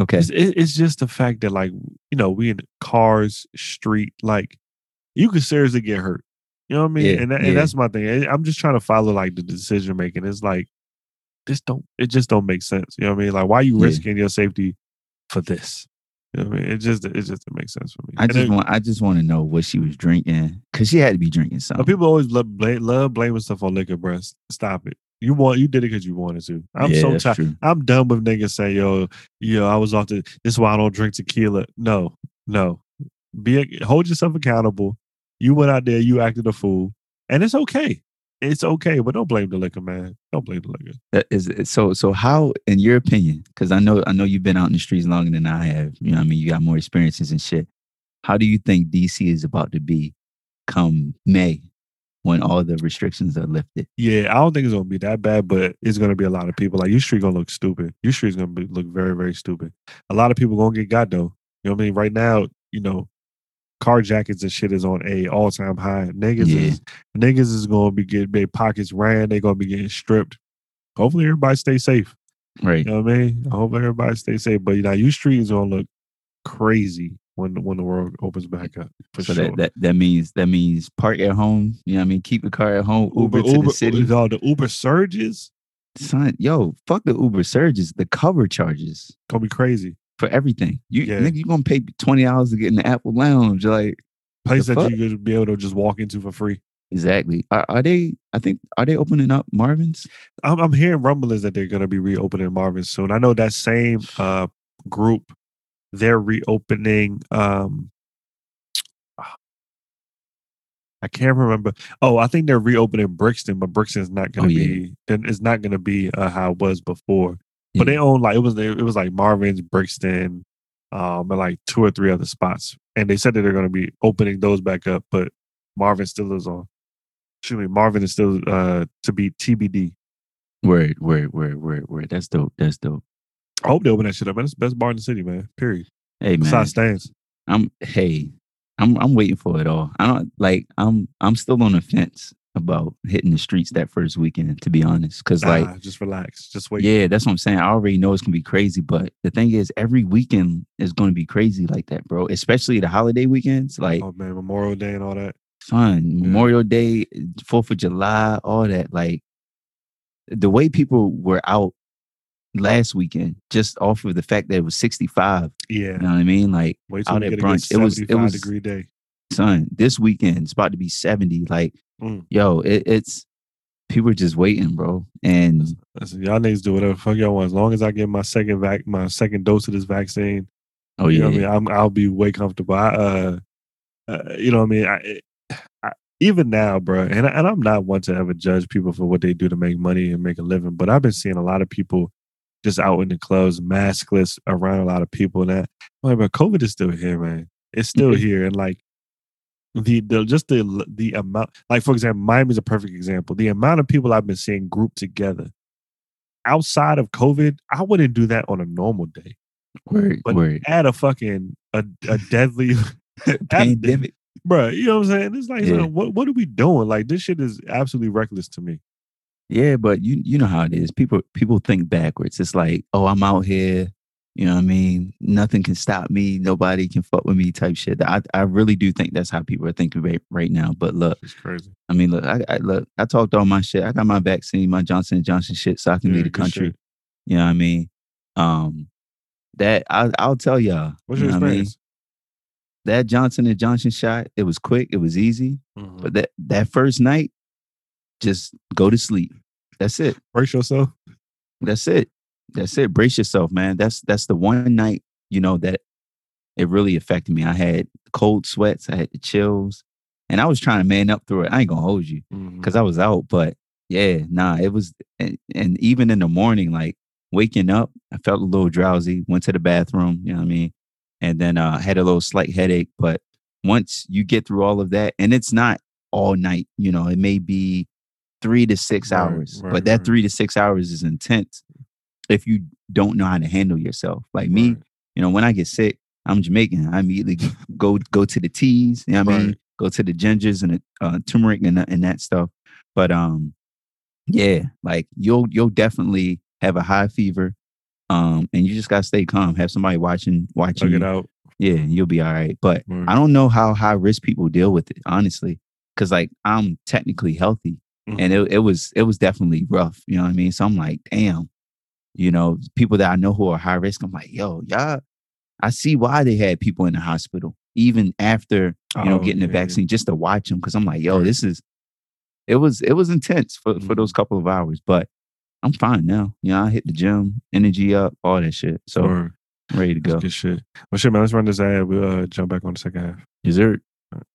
okay. It's, it- it's just the fact that like you know we in cars, street, like you could seriously get hurt. You know what I mean? Yeah, and, that, yeah. and that's my thing. I'm just trying to follow like the decision making. It's like this don't it just don't make sense. You know what I mean? Like why are you Yeah. risking your safety for this? You know what I mean? It just it just doesn't make sense for me. I And just want I just want to know what she was drinking because she had to be drinking something. people always love, blame, love blaming stuff on liquor, bruh. Stop it. You want you did it because you wanted to. I'm yeah, so tired. true. I'm done with niggas saying, yo, yo, I was off the this is why I don't drink tequila. No, no. Be hold yourself accountable. You went out there, you acted a fool. And it's okay. It's okay, but don't blame the liquor, man. Don't blame the liquor. That is it- so. So how, in your opinion, because I know I know you've been out in the streets longer than I have. You know, what I mean, you got more experiences and shit. How do you think DC is about to be come May when all the restrictions are lifted? Yeah, I don't think it's gonna be that bad, but it's gonna be a lot of people. Like your street gonna look stupid. Your street's gonna be, look very, very stupid. A lot of people gonna get got though. You know what I mean? Right now, you know, car jackets and shit is on a all time high. Niggas Yeah. is niggas is gonna be getting their pockets ran. They gonna be getting stripped. Hopefully everybody stay safe. Right. You know what I mean? I hope everybody stay safe. But you know, you street is gonna look crazy when when the world opens back up. For so sure. that, that that means that means park at home. You know, what I mean, keep the car at home. Uber, to the city. oh, the Uber surges Son, yo, fuck the Uber surges. The cover charges gonna be crazy. For everything. You Yeah. nigga, you gonna pay twenty dollars to get in the Apple Lounge? Like Place that fuck? you could be able to just walk into for free. exactly. Are, are they? I think are they opening up Marvin's? I'm, I'm hearing rumblings that they're going to be reopening Marvin soon. I know that same uh, group, they're reopening. Um, I can't remember. Oh, I think they're reopening Brixton, but Brixton's not going Oh, to yeah. be. It's not going to be uh, how it was before. But they Yeah. own like it was. It was like Marvin's, Brixton, um, and like two or three other spots. And they said that they're going to be opening those back up, but Marvin still is on. Excuse me, Marvin is still uh to be TBD. Word, word, word, word, word. That's dope. That's dope. I hope they open that shit up, man. It's the best bar in the city, man. Period. Hey man, Besides stands. I'm hey, I'm I'm waiting for it all. I don't like I'm I'm still on the fence about hitting the streets that first weekend, to be honest. Cause like just relax. Just wait. Yeah, that's what I'm saying. I already know it's gonna be crazy, but the thing is, every weekend is gonna be crazy like that, bro. Especially the holiday weekends, like Oh man, Memorial Day and all that. son, Memorial Day, Fourth of July, all that. Like the way people were out last weekend, just off of the fact that it was 65. Yeah. You know what I mean? Like, Wait till out at brunch, it was- it 75 was- degree day. son, this weekend it's about to be 70. Like, Mm. yo, it, it's people are just waiting, bro. And Listen, y'all niggas do whatever the fuck y'all want. As long as I get my second vac my second dose of this vaccine, oh you yeah, know what I mean? I'm I'll be way comfortable. I uh, uh you know what I mean? I, I even now, bro, and and I'm not one to ever judge people for what they do to make money and make a living, but I've been seeing a lot of people just out in the clubs, maskless around a lot of people. And that, like, but COVID is still here, man. It's still here, and like the the just the the amount, like for example, Miami's a perfect example. The amount of people I've been seeing grouped together outside of COVID, I wouldn't do that on a normal day. word, But word. add a fucking a, a deadly Pandemic. bro. You know what I'm saying? It's like, Yeah. son, what what are we doing? Like this shit is absolutely reckless to me. Yeah, but you you know how it is. People people think backwards. It's like, oh, I'm out here. You know what I mean? Nothing can stop me. Nobody can fuck with me. Type shit. I I really do think that's how people are thinking right, right now. But look, It's crazy. I mean, look, I, I look. I talked all my shit. I got my vaccine, my Johnson and Johnson shit, so I can Yeah, leave the country. shit. You know what I mean? Um, that I I'll tell y'all. What's you your know what I mean? experience? That Johnson and Johnson shot. It was quick. It was easy. Mhm. But that that first night, just go to sleep. That's it. Brace yourself. That's it. That's it. Brace yourself, man. That's that's the one night, you know, that it really affected me. I had cold sweats, I had the chills, And I was trying to man up through it. I ain't gonna hold you because I was out, but yeah, nah, it was, and, and even in the morning, like waking up, I felt a little drowsy. Went to the bathroom, you know what I mean, and then uh, had a little slight headache. But once you get through all of that, and it's not all night, you know, it may be three to six Right, hours, right, but that right. three to six hours is intense if you don't know how to handle yourself. Like me, Right. you know, when I get sick, I'm Jamaican. I immediately go go to the teas. You know what I mean? Go to the gingers and the uh, turmeric and, that- and that stuff. But um, yeah, like you'll you'll definitely have a high fever. Um, and you just gotta stay calm. Have somebody watching watching you. it out. Yeah, you'll be all right. But Right. I don't know how high risk people deal with it, honestly. Cause like I'm technically healthy and Mhm. it, it was it was definitely rough. You know what I mean? So I'm like, damn, you know, people that I know who are high risk, I'm like, yo, y'all, I see why they had people in the hospital, even after, you know, Oh, getting the yeah, yeah. vaccine, just to watch them. Cause I'm like, yo, this is it was it was intense for, for Mhm. those couple of hours, but I'm fine now. You know, I hit the gym, energy up, all that shit. So Word. I'm ready to That's go. good shit. Well, shit, man. Let's run this ad. We'll uh, jump back on the second half. Dessert.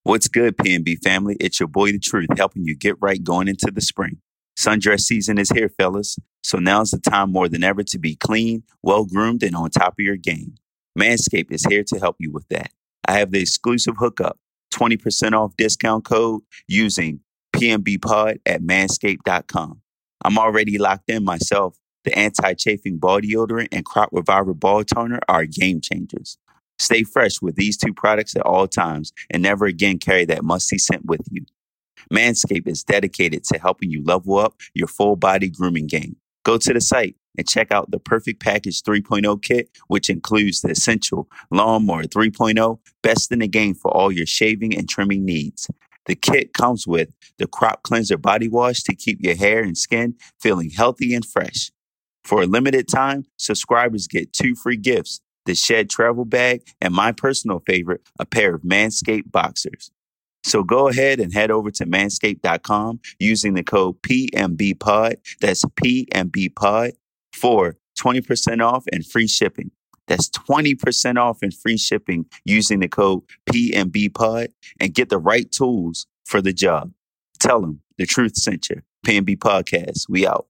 What's good, PNB family? It's your boy, The Truth, helping you get right going into the spring. Sundress season is here, fellas. So now's the time more than ever to be clean, well groomed, and on top of your game. Manscaped is here to help you with that. I have the exclusive hookup 20% off discount code using PNB Pod at manscaped.com. I'm already locked in myself. The anti chafing ball deodorant and crop reviver ball toner are game changers. Stay fresh with these two products at all times and never again carry that musty scent with you. Manscaped is dedicated to helping you level up your full body grooming game. Go to the site and check out the Perfect Package 3.0 kit, which includes the essential Lawnmower 3.0, best in the game for all your shaving and trimming needs. The kit comes with the Crop Cleanser Body Wash to keep your hair and skin feeling healthy and fresh. For a limited time, subscribers get two free gifts the Shed Travel Bag, and my personal favorite, a pair of Manscaped boxers. So go ahead and head over to manscaped.com using the code PMBPOD. That's PMBPOD for 20% off and free shipping. That's 20% off and free shipping using the code PMBPOD and get the right tools for the job. Tell them the truth sent you. PMB Podcast. We out.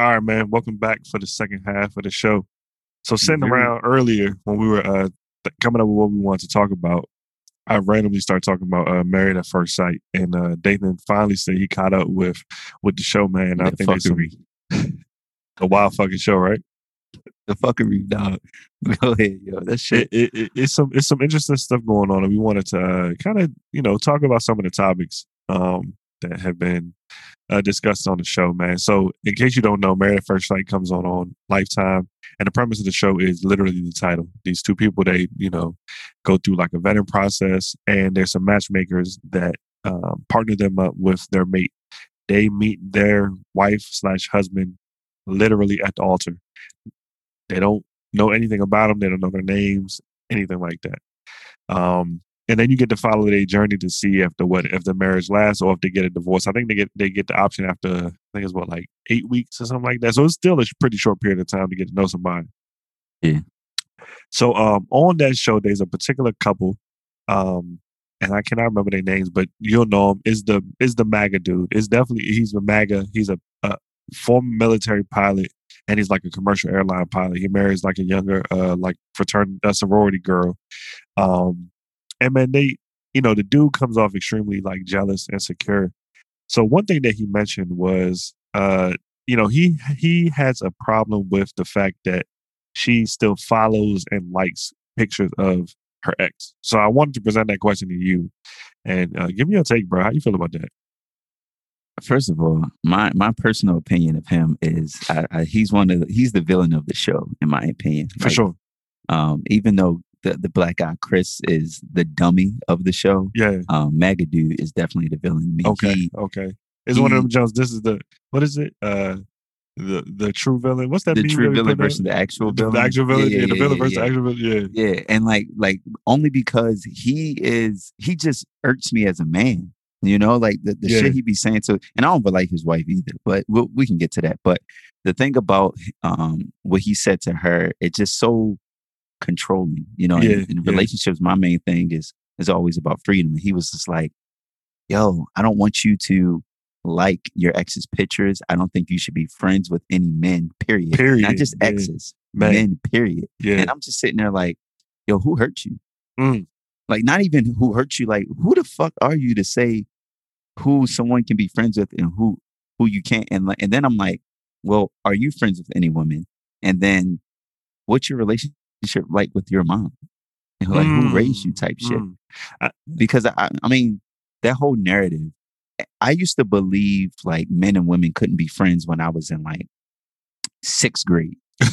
All right, man. Welcome back for the second half of the show. So sitting Mhm. around earlier when we were uh, coming up with what we wanted to talk about, I randomly started talking about uh, Married at First Sight, and uh, Dathan finally said he caught up with with the show, man. I think it's fuckery. a wild fucking show, right? The fuckery, dog. Go ahead, yo. That shit. It, it, it, it's some it's some interesting stuff going on, and we wanted to uh, kind of you know talk about some of the topics um, that have been uh, discussed on the show, man. So, in case you don't know, Married at First Sight comes on on Lifetime, and the premise of the show is literally the title. These two people, they you know go through like a vetting process, and there's some matchmakers that um, partner them up with their mate. They meet their wife slash husband literally at the altar. They don't know anything about them. They don't know their names, anything like that. Um, and then you get to follow their journey to see if the what if the marriage lasts or if they get a divorce. I think they get they get the option after I think it's what like eight weeks or something like that. So it's still a pretty short period of time to get to know somebody. Yeah. So um, on that show, there's a particular couple, um, and I cannot remember their names, but you'll know him. Is the is the MAGA dude? Is definitely he's a MAGA. He's a, a former military pilot, and he's like a commercial airline pilot. He marries like a younger uh like fraternity a sorority girl. Um, and man, they you know the dude comes off extremely like jealous and secure. So one thing that he mentioned was uh you know he he has a problem with the fact that she still follows and likes pictures of her ex. So I wanted to present that question to you, and uh, give me your take, bro. How you feel about that? First of all, my my personal opinion of him is I, I, he's one of the, he's the villain of the show, in my opinion. For Like, sure. Um, even though the, the black guy Chris is the dummy of the show, Yeah. um, MAGA dude is definitely the villain. Okay. He- okay. It's one of them Jones. This is the what is it? Uh, the the true villain. What's that? the true that villain versus the actual the, villain. the actual villain. Yeah, the villain yeah, versus yeah. the actual villain. Yeah. Yeah, and like like only because he is he just irks me as a man. You know, like the, the Yeah. shit he be saying to, and I don't like his wife either, but we'll, we can get to that. But the thing about um what he said to her, it's just so controlling. You know, Yeah, in, in yeah. relationships, my main thing is is always about freedom. And he was just like, yo, I don't want you to like your ex's pictures. I don't think you should be friends with any men, period. Period. Not just exes, Man. men, period. Yeah. And I'm just sitting there like, yo, who hurt you? Mm. Like, not even who hurt you. Like, who the fuck are you to say who someone can be friends with and who who you can't? And like, and then I'm like, well, are you friends with any woman? And then, what's your relationship like with your mom? And like, who raised you? Type shit Mm. because I, I mean that whole narrative. I used to believe like men and women couldn't be friends when I was in like sixth grade,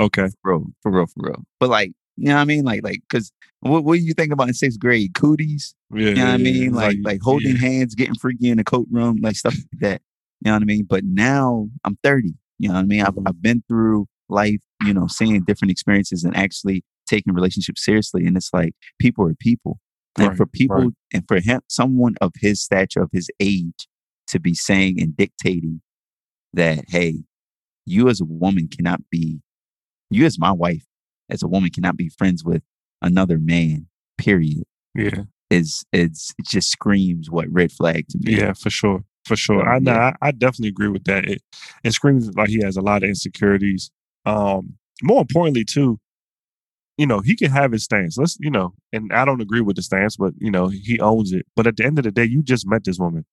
Okay. for real, for real, for real. But like, you know what I mean? Like, like, cause what, what do you think about in sixth grade? Cooties, Yeah. you know what I mean? it's Like, like holding yeah. hands, getting freaky in the coat room, like stuff like that. You know what I mean? But now I'm 30. You know what I mean? I've, Mhm. I've been through life, you know, seeing different experiences and actually taking relationships seriously. And it's like people are people. And Right, for people right. and for him, someone of his stature, of his age, to be saying and dictating that, hey, you as a woman cannot be, you as my wife, as a woman cannot be friends with another man, period, Yeah. is it's it just screams what red flag to me. Yeah, for sure. For sure. I know yeah. I, I definitely agree with that. It it screams like he has a lot of insecurities. Um, more importantly, too, you know, he can have his stance. Let's, you know, and I don't agree with the stance, but you know, he owns it. But at the end of the day, you just met this woman.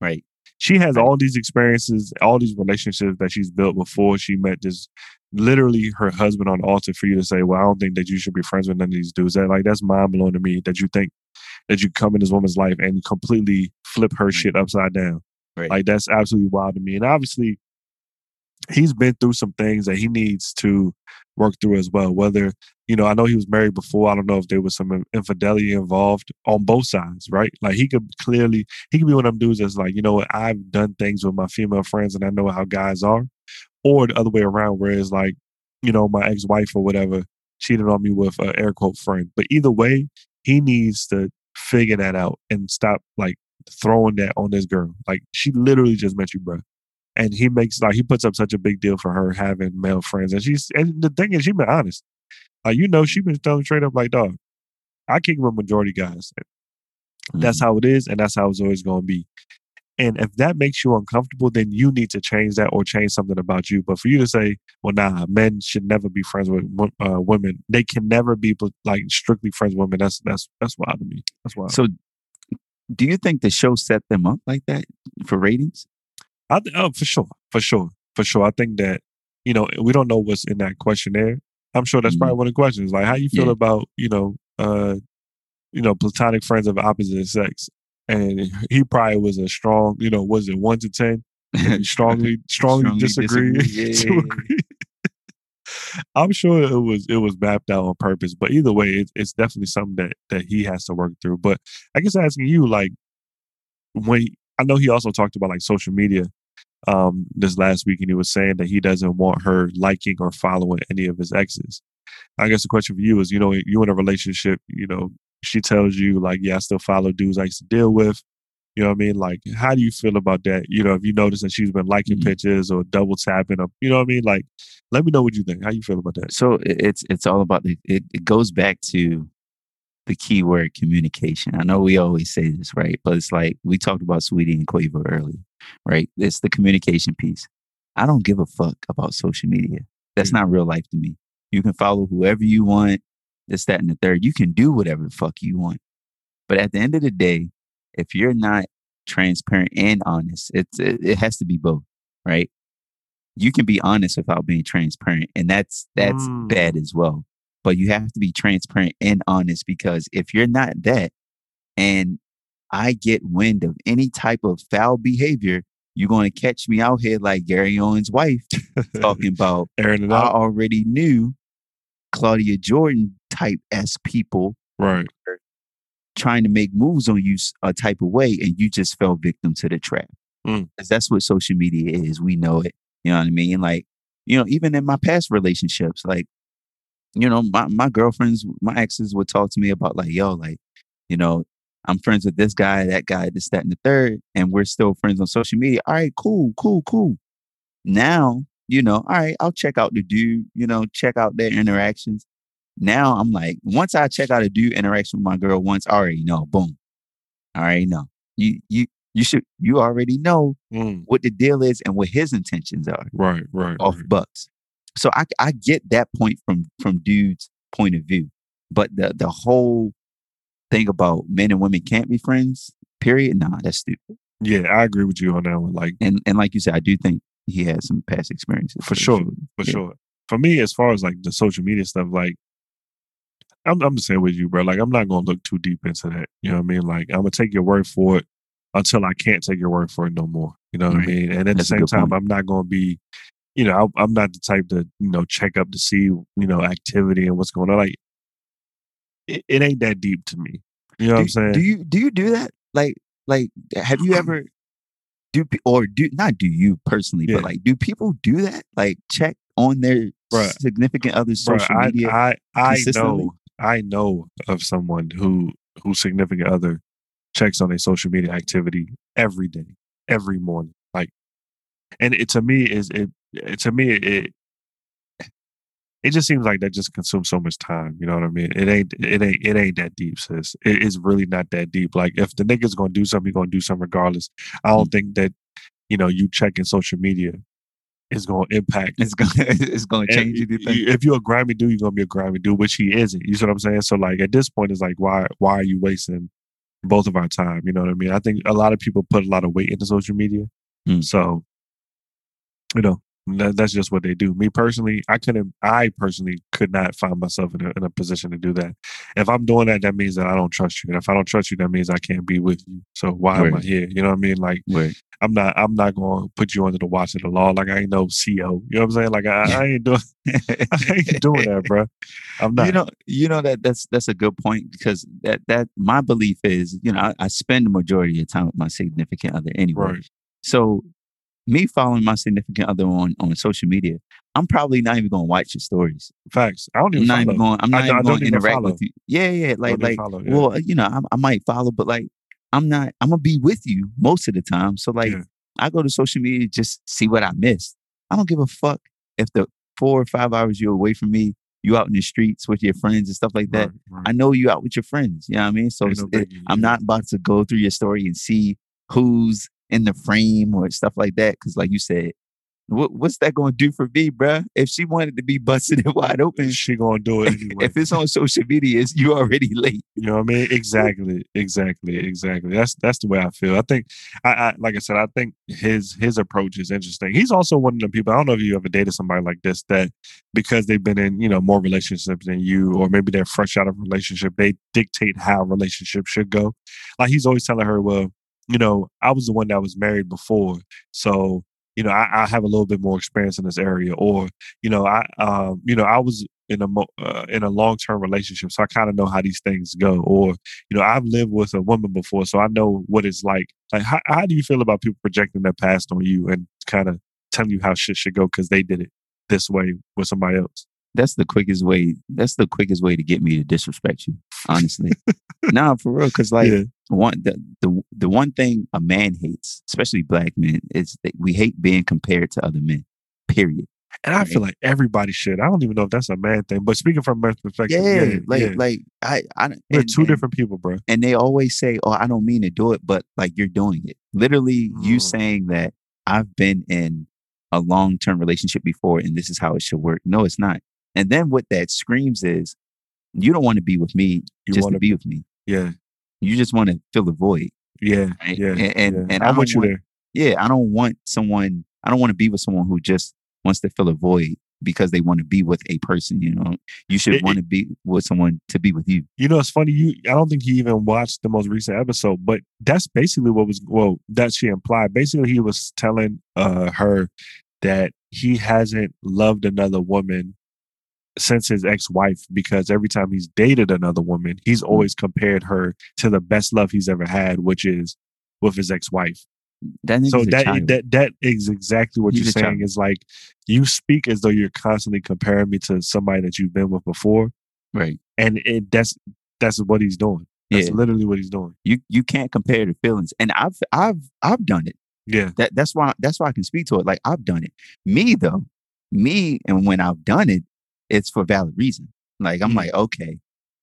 Right. She has all these experiences, all these relationships that she's built before she met this literally her husband on the altar for you to say, Well, I don't think that you should be friends with none of these dudes. That like that's mind blowing to me that you think that you come in this woman's life and completely flip her shit upside down. Right. Like that's absolutely wild to me. And obviously, he's been through some things that he needs to work through as well. Whether you know, I know he was married before. I don't know if there was some infidelity involved on both sides, right? Like he could clearly he could be one of them dudes that's like, you know what, I've done things with my female friends and I know how guys are, or the other way around, where it's like, you know, my ex wife or whatever cheated on me with an air quote friend. But either way, he needs to figure that out and stop like throwing that on this girl. Like she literally just met you, bro. And he makes like he puts up such a big deal for her having male friends. And she's and the thing is she's been honest. Like you know, she's been telling straight up like, dog, I kick with majority guys. That's Mhm. how it is, and that's how it's always gonna be. And if that makes you uncomfortable, then you need to change that or change something about you. But for you to say, well, nah, men should never be friends with uh, women. They can never be like strictly friends with women. That's that's that's wild to me. That's wild. So, do you think the show set them up like that for ratings? I th- oh, for sure, for sure, for sure. I think that you know we don't know what's in that questionnaire. I'm sure that's probably one of the questions. Like, how you feel Yeah. about you know, uh, you know, platonic friends of opposite sex? And he probably was a strong, you know, was it one to ten? Strongly, strongly, Strongly disagree. disagree. Yeah, to yeah, yeah. agree. I'm sure it was it was mapped out on purpose, but either way, it's, it's definitely something that that he has to work through. But I guess asking you, like, when I know he also talked about like social media um this last week, and he was saying that he doesn't want her liking or following any of his exes. I guess the question for you is, you know, you in a relationship, you know, she tells you like, yeah, I still follow dudes I used to deal with. You know what I mean? Like, how do you feel about that? You know, if you notice that she's been liking Mhm. pictures or double tapping up, you know what I mean? Like, let me know what you think. How you feel about that? So it's it's all about the it, it goes back to the key word communication. I know we always say this, right? But it's like we talked about Saweetie and Quavo earlier, right? It's the communication piece. I don't give a fuck about social media. That's not real life to me. You can follow whoever you want, this, that, and the third. You can do whatever the fuck you want. But at the end of the day, if you're not transparent and honest, it's it, it has to be both, right? You can be honest without being transparent, and that's that's Mm. bad as well. But you have to be transparent and honest because if you're not that, and I get wind of any type of foul behavior, you're going to catch me out here like Gary Owen's wife talking about I already knew Claudia Jordan type S people Right. trying to make moves on you a type of way, and you just fell victim to the trap. Mm. 'Cause that's what social media is. We know it. You know what I mean? Like, you know, even in my past relationships, like, you know, my, my girlfriends, my exes would talk to me about like, yo, like, you know, I'm friends with this guy, that guy, this, that, and the third, and we're still friends on social media. All right, cool, cool, cool. Now, you know, all right, I'll check out the dude, you know, check out their interactions. now I'm like, once I check out a dude interaction with my girl once, I already know. Boom. I already know. You you you should you already know Mm, what the deal is and what his intentions are right, right, off right. bucks. So I I get that point from from dude's point of view, but the the whole thing about men and women can't be friends. Period. Nah, that's stupid. Yeah, I agree with you on that one. Like And and like you said, I do think he had some past experiences For sure, for Yeah. sure. For me, as far as like the social media stuff, like I'm I'm the same with you, bro. Like I'm not gonna look too deep into that. You know what I mean? Like I'm gonna take your word for it until I can't take your word for it no more. You know what Right. I mean? And at That's the same time, point. I'm not gonna be, you know, I, I'm not the type to you know check up to see you know activity and what's going on. Like it, it ain't that deep to me. You know what I'm saying? do you do you do that? Like like have you ever do or do not do you personally, Yeah. but like do people do that? Like check on their Bruh. significant other's Bruh, social I, media. I I know I know of someone who whose significant other checks on their social media activity every day, every morning. Like, and it to me is it to me it it just seems like that just consumes so much time. You know what I mean? It ain't it ain't it ain't that deep, sis. It is really not that deep. Like if the nigga's gonna do something, he's gonna do something regardless. I Mm. don't think that you know you checking social media is gonna impact it's gonna it's gonna change y- anything. If you're a grimy dude, you're gonna be a grimy dude, which he isn't. You see what I'm saying? So like at this point, it's like why why are you wasting both of our time? You know what I mean? I think a lot of people put a lot of weight into social media. Mm. So you know, that, that's just what they do. Me personally, I couldn't I personally could not find myself in a in a position to do that. If I'm doing that, that means that I don't trust you. And if I don't trust you, that means I can't be with you. So why am I here? You know what I mean? Like Where I'm not I'm not gonna put you under the watch of the law. Like I ain't no CO. You know what I'm saying? Like I, I ain't doing I ain't doing that, bro. I'm not. You know, you know that that's that's a good point because that that my belief is, you know, I, I spend the majority of time with my significant other anyway. right. So me following my significant other on on social media, I'm probably not even gonna watch your stories. Facts. I don't I'm even not follow. even going. I'm not I even going to interact follow. with you. Yeah, yeah. Like, like. follow, yeah. Well, you know, I, I might follow, but like, I'm not. I'm gonna be with you most of the time. So like, Yeah. I go to social media just see what I missed. I don't give a fuck if the four or five hours you're away from me, you out in the streets with your friends and stuff like that. Right, right. I know you out with your friends. You know what I mean? So it's, no it- I'm not about to go through your story and see who's in the frame or stuff like that. Cause like you said, what, what's that going to do for me, bruh? If she wanted to be busted and wide open, she gonna do it anyway. if it's on social media, it's you already late. You know what I mean? Exactly, exactly, exactly. That's that's the way I feel. I think, I, I like I said, I think his his approach is interesting. He's also one of the people. I don't know if you ever dated somebody like this that because they've been in you know more relationships than you, or maybe they're fresh out of a relationship, they dictate how relationships should go. Like he's always telling her, well, you know, I was the one that was married before, so you know, I, I have a little bit more experience in this area, or you know, I um, you know, I was in a mo- uh, in a long term relationship, so I kind of know how these things go. Or you know, I've lived with a woman before, so I know what it's like. Like, how, how do you feel about people projecting their past on you and kind of telling you how shit should go because they did it this way with somebody else? That's the quickest way. That's the quickest way to get me to disrespect you. Honestly, nah, for real. Cause like yeah, one the, the the one thing a man hates, especially black men, is that we hate being compared to other men. Period. and I feel like everybody should. I don't even know if that's a man thing, but speaking from a man's perspective, Yeah, yeah, like yeah. like I I we're and- two and- different people, bro. and they always say, "Oh, I don't mean to do it," but like you're doing it. Literally, you Mm. saying that I've been in a long term relationship before, and this is how it should work. No, it's not. And then what that screams is, you don't want to be with me You just to be with me. Yeah, You just want to fill the void. yeah, Right? yeah. And and, yeah. and I I'm you want, there. Yeah, I don't want someone. I don't want to be with someone who just wants to fill a void because they want to be with a person. You know, you should want to be with someone to be with you. You know, it's funny. You, I don't think he even watched the most recent episode, but that's basically what was well that she implied. Basically, he was telling uh her that he hasn't loved another woman since his ex-wife because every time he's dated another woman, he's mm-hmm. always compared her to the best love he's ever had, which is with his ex-wife. That So that that that is exactly what He's you're saying. child. Is like you speak as though you're constantly comparing me to somebody that you've been with before, right. and it, that's that's what he's doing. That's Yeah. literally what he's doing. you you can't compare the feelings and i've i've i've done it Yeah, that that's why that's why i can speak to it like i've done it me though me and when i've done it it's for valid reason Like I'm Mm. like, okay,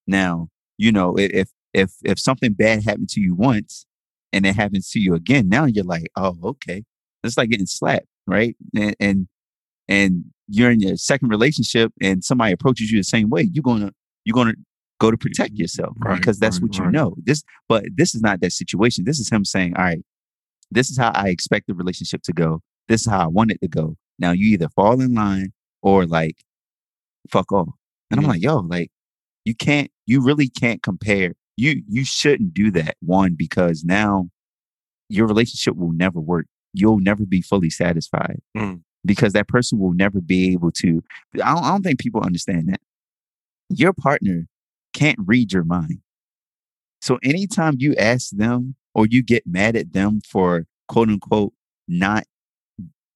now you know if if if something bad happened to you once and it happens to you again, now you're like, oh, okay, it's like getting slapped, right? And and, and you're in your second relationship and somebody approaches you the same way, you're gonna you're gonna go to protect yourself Right, because that's right, what you right. know. This, but this is not that situation. This is him saying, all right, this is how I expect the relationship to go. This is how I want it to go. Now you either fall in line or like fuck off. And I'm Mhm. like, yo, like you can't, you really can't compare. You you shouldn't do that. One, because now your relationship will never work. You'll never be fully satisfied Mm. because that person will never be able to. I don't, I don't think people understand that. Your partner can't read your mind. So anytime you ask them or you get mad at them for quote unquote not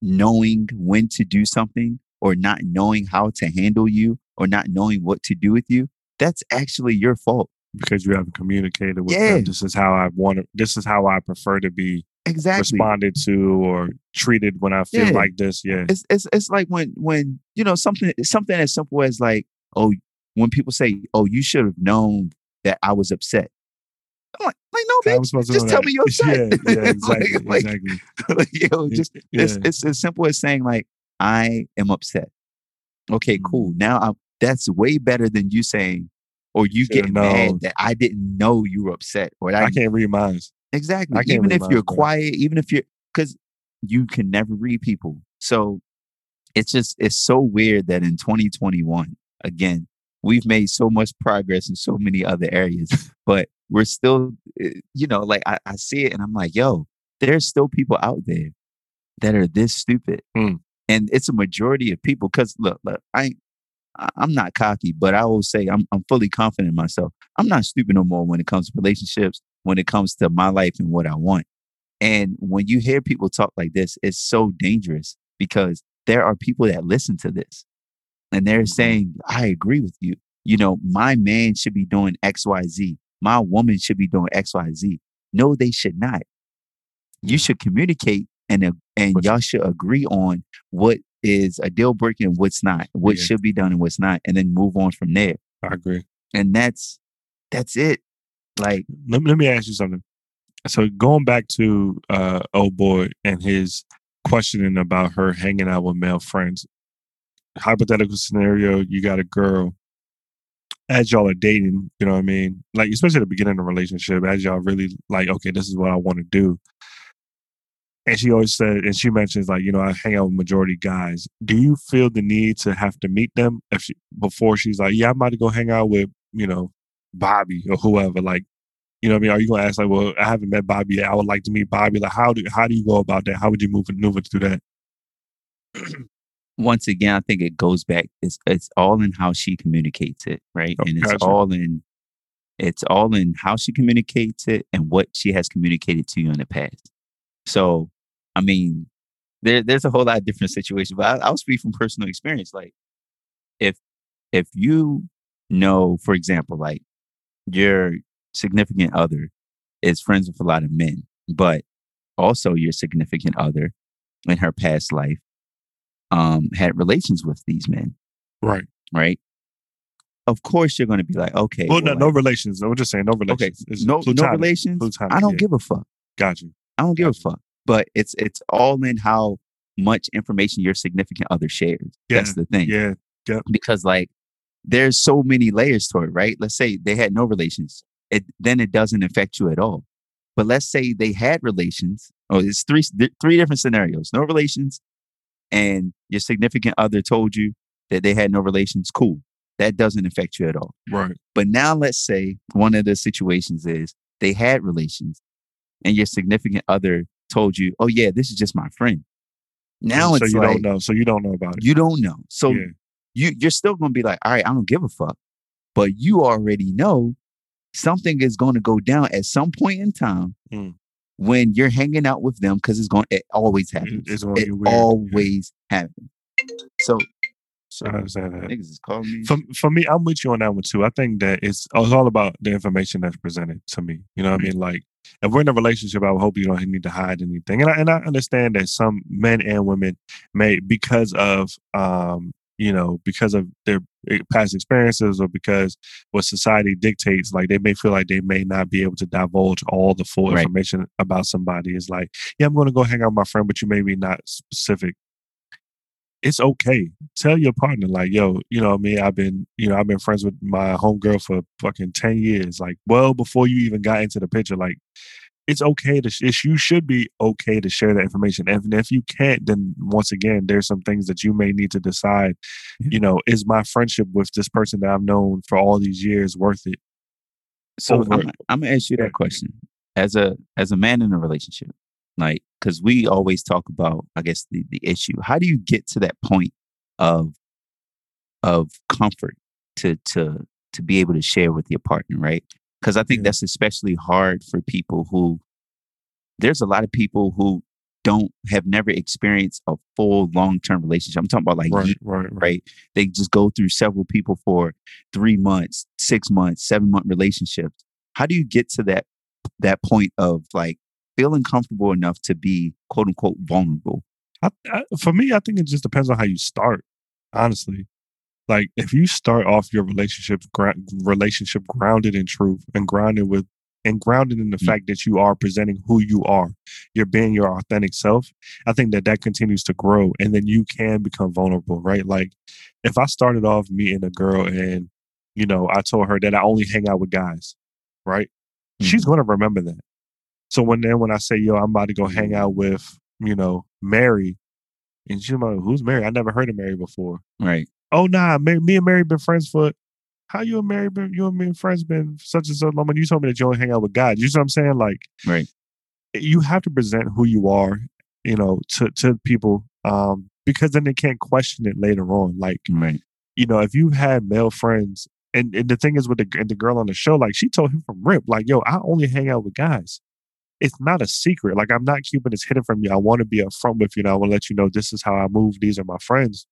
knowing when to do something or not knowing how to handle you or not knowing what to do with you, that's actually your fault. because you haven't communicated with Yeah. them. This is how I want to. This is how I prefer to be Exactly. responded to or treated when I feel Yeah. like this. Yeah, It's it's it's like when when you know something something as simple as like oh when people say oh you should have known that I was upset. I'm like, like no, bitch, was supposed to just tell that. me you're upset. Yeah, yeah, exactly, like, like, exactly. like, yo, just yeah. it's it's as simple as saying like I am upset. Okay, cool. Now I'm that's way better than you saying or you Should've getting mad that I didn't know you were upset or that I can't read minds. Exactly. I can't Even read if you're quiet, even if you're because you can never read people. So it's just it's so weird that in 2021, again, we've made so much progress in so many other areas, but we're still, eh, you know, like I, I see it and I'm like, yo, there's still people out there that are this stupid. Hmm. And it's a majority of people. Cause look, look, I I'm not cocky, but I will say I'm I'm fully confident in myself. I'm not stupid no more when it comes to relationships, when it comes to my life and what I want. And when you hear people talk like this, it's so dangerous because there are people that listen to this and they're Mhm. saying, I agree with you. You know, my man should be doing XYZ. My woman should be doing XYZ. No, they should not. You should communicate and and y'all should agree on what is a deal breaker and what's not, what Yeah. should be done and what's not, and then move on from there. I agree. And that's that's it. Like, Let me, let me ask you something. So going back to uh old boy and his questioning about her hanging out with male friends. Hypothetical scenario, you got a girl as y'all are dating, you know what I mean? Like especially at the beginning of the relationship, as y'all really like, okay, this is what I want to do. And she always said, and she mentions like, you know, I hang out with majority guys. Do you feel the need to have to meet them if she, before she's like, yeah, I'm about to go hang out with, you know, Bobby or whoever? Like, you know what I mean? Are you gonna ask like, well, I haven't met Bobby yet. I would like to meet Bobby. Like, how do how do you go about that? How would you move maneuver through that? once again, I think it goes back. It's it's all in how she communicates it, right? Oh, and it's gotcha. all in it's all in how she communicates it and what she has communicated to you in the past. So, I mean, there there's a whole lot of different situations, but I, I'll speak from personal experience. Like, if if you know, for example, like your significant other is friends with a lot of men, but also your significant other in her past life um, had relations with these men, Right. right? Of course, you're going to be like, okay, Well, no, well, no like, relations. I'm just saying no okay, relations. It's no, no relations. I don't yeah. give a fuck. Got you. I don't give a fuck. But it's it's all in how much information your significant other shares. That's the thing. Yeah. Yeah. Because like there's so many layers to it, right? Let's say they had no relations. It then it doesn't affect you at all. But let's say they had relations. Oh, it's three th- three different scenarios. No relations, and your significant other told you that they had no relations. Cool. That doesn't affect you at all. Right. But now let's say one of the situations is they had relations and your significant other told you, oh, yeah, this is just my friend. Now it's so it's you like, don't know. So you don't know about it. you don't know. So yeah. you, you're still going to be like, all right, I don't give a fuck. But you already know something is going to go down at some point in time Mm. when you're hanging out with them because it's going, it always happens. it's it weird, yeah. always happens. So, so I understand that. niggas is calling me. For, for me, I'm with you on that one too. I think that it's, it's all about the information that's presented to me. You know what I mean? Like, if we're in a relationship, I would hope you don't need to hide anything. And I, and I understand that some men and women may, because of um, you know, because of their eh, past experiences or because what society dictates, like they may feel like they may not be able to divulge all the full Right. information about somebody. It's like, yeah, I'm going to go hang out with my friend, but you may be not specific. It's okay. Tell your partner, like, yo, you know, what I mean, I've been, you know, I've been friends with my homegirl for fucking 10 years, like, well before you even got into the picture. Like, it's okay to, sh- it's, you should be okay to share that information. And if you can't, then once again, there's some things that you may need to decide you know, is my friendship with this person that I've known for all these years worth it? So over- I'm, I'm gonna ask you that question as a as a man in a relationship, like because we always talk about, I guess the the issue. How do you get to that point of of comfort to to to be able to share with your partner, right? Because I think that's especially hard for people who. There's a lot of people who don't have never experienced a full long term relationship. I'm talking about like Right, years, right, right. right? They just go through several people for three months, six months, seven month relationships. How do you get to that that point of like feeling comfortable enough to be quote unquote vulnerable? I, I, for me, I think it just depends on how you start. Honestly, like if you start off your relationship gra- relationship grounded in truth and grounded with and grounded in the Mm. fact that you are presenting who you are, you're being your authentic self. I think that that continues to grow, and then you can become vulnerable, right? Like if I started off meeting a girl and you know I told her that I only hang out with guys, right? She's going to remember that. So when then when I say, "Yo, I'm about to go hang out with," you know, Mary, and she's like, "Who's Mary? I never heard of Mary before." Right. Oh nah, Mary, me and Mary been friends for. How you and Mary been? You and me and friends been such and so long. When you told me that you only hang out with guys, you know what I'm saying? Like, Right. you have to present who you are, you know, to to people, um, because then they can't question it later on. Like, Right. you know, if you've had male friends, and, and the thing is with the and the girl on the show, like she told him from rip, like, yo, I only hang out with guys. It's not a secret. Like I'm not keeping this hidden from you. I want to be upfront with you, and I want to let you know this is how I move. These are my friends.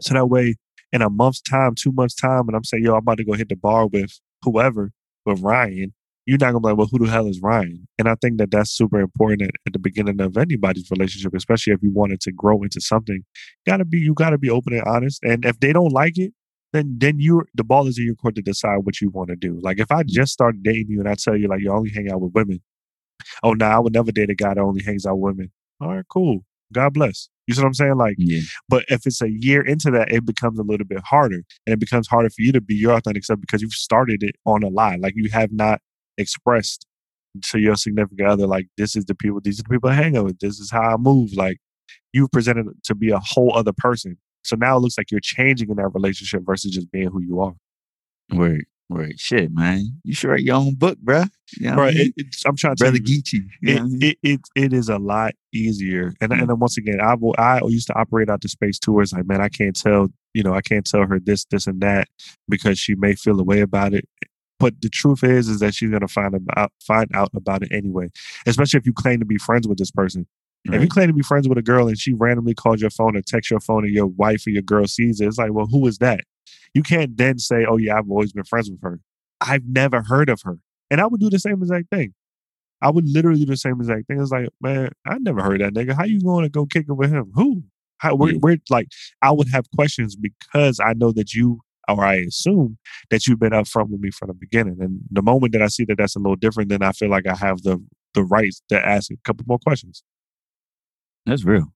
So that way, in a month's time, two months time, and I'm saying, yo, I'm about to go hit the bar with whoever, with Ryan. You're not gonna be like, well, who the hell is Ryan? And I think that that's super important at, the beginning of anybody's relationship, especially if you wanted to grow into something. Gotta be, you gotta be open and honest. And if they don't like it, then then you the ball is in your court to decide what you want to do. Like if I just started dating you and I tell you like you only hang out with women, oh no, I would never date a guy that only hangs out with women. All right, cool. God bless. You see what I'm saying? Like, Yeah. but if it's a year into that, it becomes a little bit harder, and it becomes harder for you to be your authentic self because you've started it on a lie. Like you have not expressed to your significant other, like this is the people, these are the people I hang out with. This is how I move. Like you've presented to be a whole other person. So now it looks like you're changing in that relationship versus just being who you are. Word. Word. Shit, man. You should write your own book, bruh. You know what I Right. mean? It, I'm trying to tell Brother you, Geechee. You it, I mean? it, it, it is a lot easier. And, Mm. and then once again, I will, I used to operate out the space tours. like, man, I can't tell, you know, I can't tell her this, this, and that because she may feel a way about it. But the truth is, is that she's gonna find about find out about it anyway. Especially if you claim to be friends with this person. If you claim to be friends with a girl and she randomly calls your phone or texts your phone and your wife or your girl sees it, it's like, well, who is that? You can't then say, oh yeah, I've always been friends with her. I've never heard of her. And I would do the same exact thing. I would literally do the same exact thing. It's like, man, I never heard that nigga. How you going to go kick it with him? Who? How? We're, Yeah. we're like, I would have questions because I know that you, or I assume that you've been upfront with me from the beginning. And the moment that I see that that's a little different, then I feel like I have the the rights to ask a couple more questions. That's real.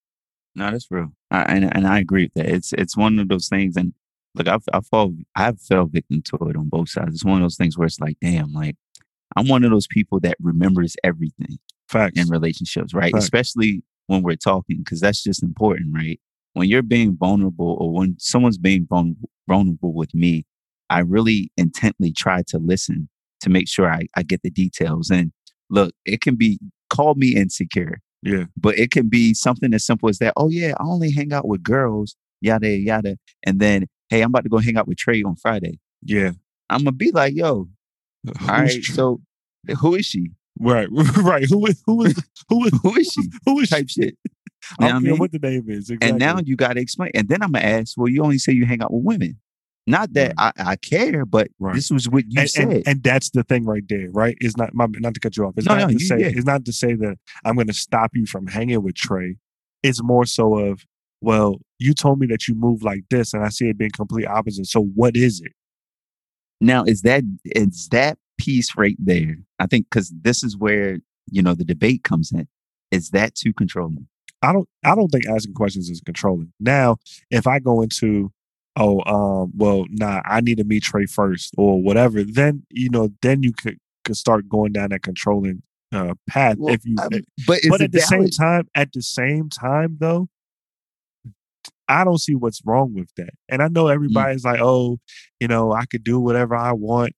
No, that's real. I, and and I agree with that. It's it's one of those things. And look, I've I fall I've fell victim to it on both sides. It's one of those things where it's like, damn, like I'm one of those people that remembers everything Facts. in relationships, right? Facts. Especially when we're talking, because that's just important, right? When you're being vulnerable, or when someone's being vulnerable, vulnerable with me, I really intently try to listen to make sure I, I get the details. And look, it can be call me insecure yeah. but it can be something as simple as that. Oh yeah, I only hang out with girls, yada yada. And then, hey, I'm about to go hang out with Trey on Friday. Yeah. I'm gonna be like, yo, uh, all right, so who is she? right. Right. Who is who is who is Who is she? who is she? Type shit. I don't care what the name is. Exactly. And now you gotta explain. And then I'm gonna ask, well, you only say you hang out with women. Not that I, I care, but Right. this was what you and, said. and, and that's the thing right there, right? It's not my, not to cut you off. It's No, not no, to you- say yeah. it's not to say that I'm going to stop you from hanging with Trey. It's more so of well, you told me that you move like this, and I see it being complete opposite. So what is it? Now, is that is that piece right there? I think because this is where you know the debate comes in. Is that too controlling? I don't I don't think asking questions is controlling. Now, if I go into oh um well nah I need to meet Trey first or whatever, then you know then you could could start going down that controlling uh path Well, if you um, eh, but but at the same time at the same time though I don't see what's wrong with that. And I know Mm. everybody's like, oh, you know, I could do whatever I want.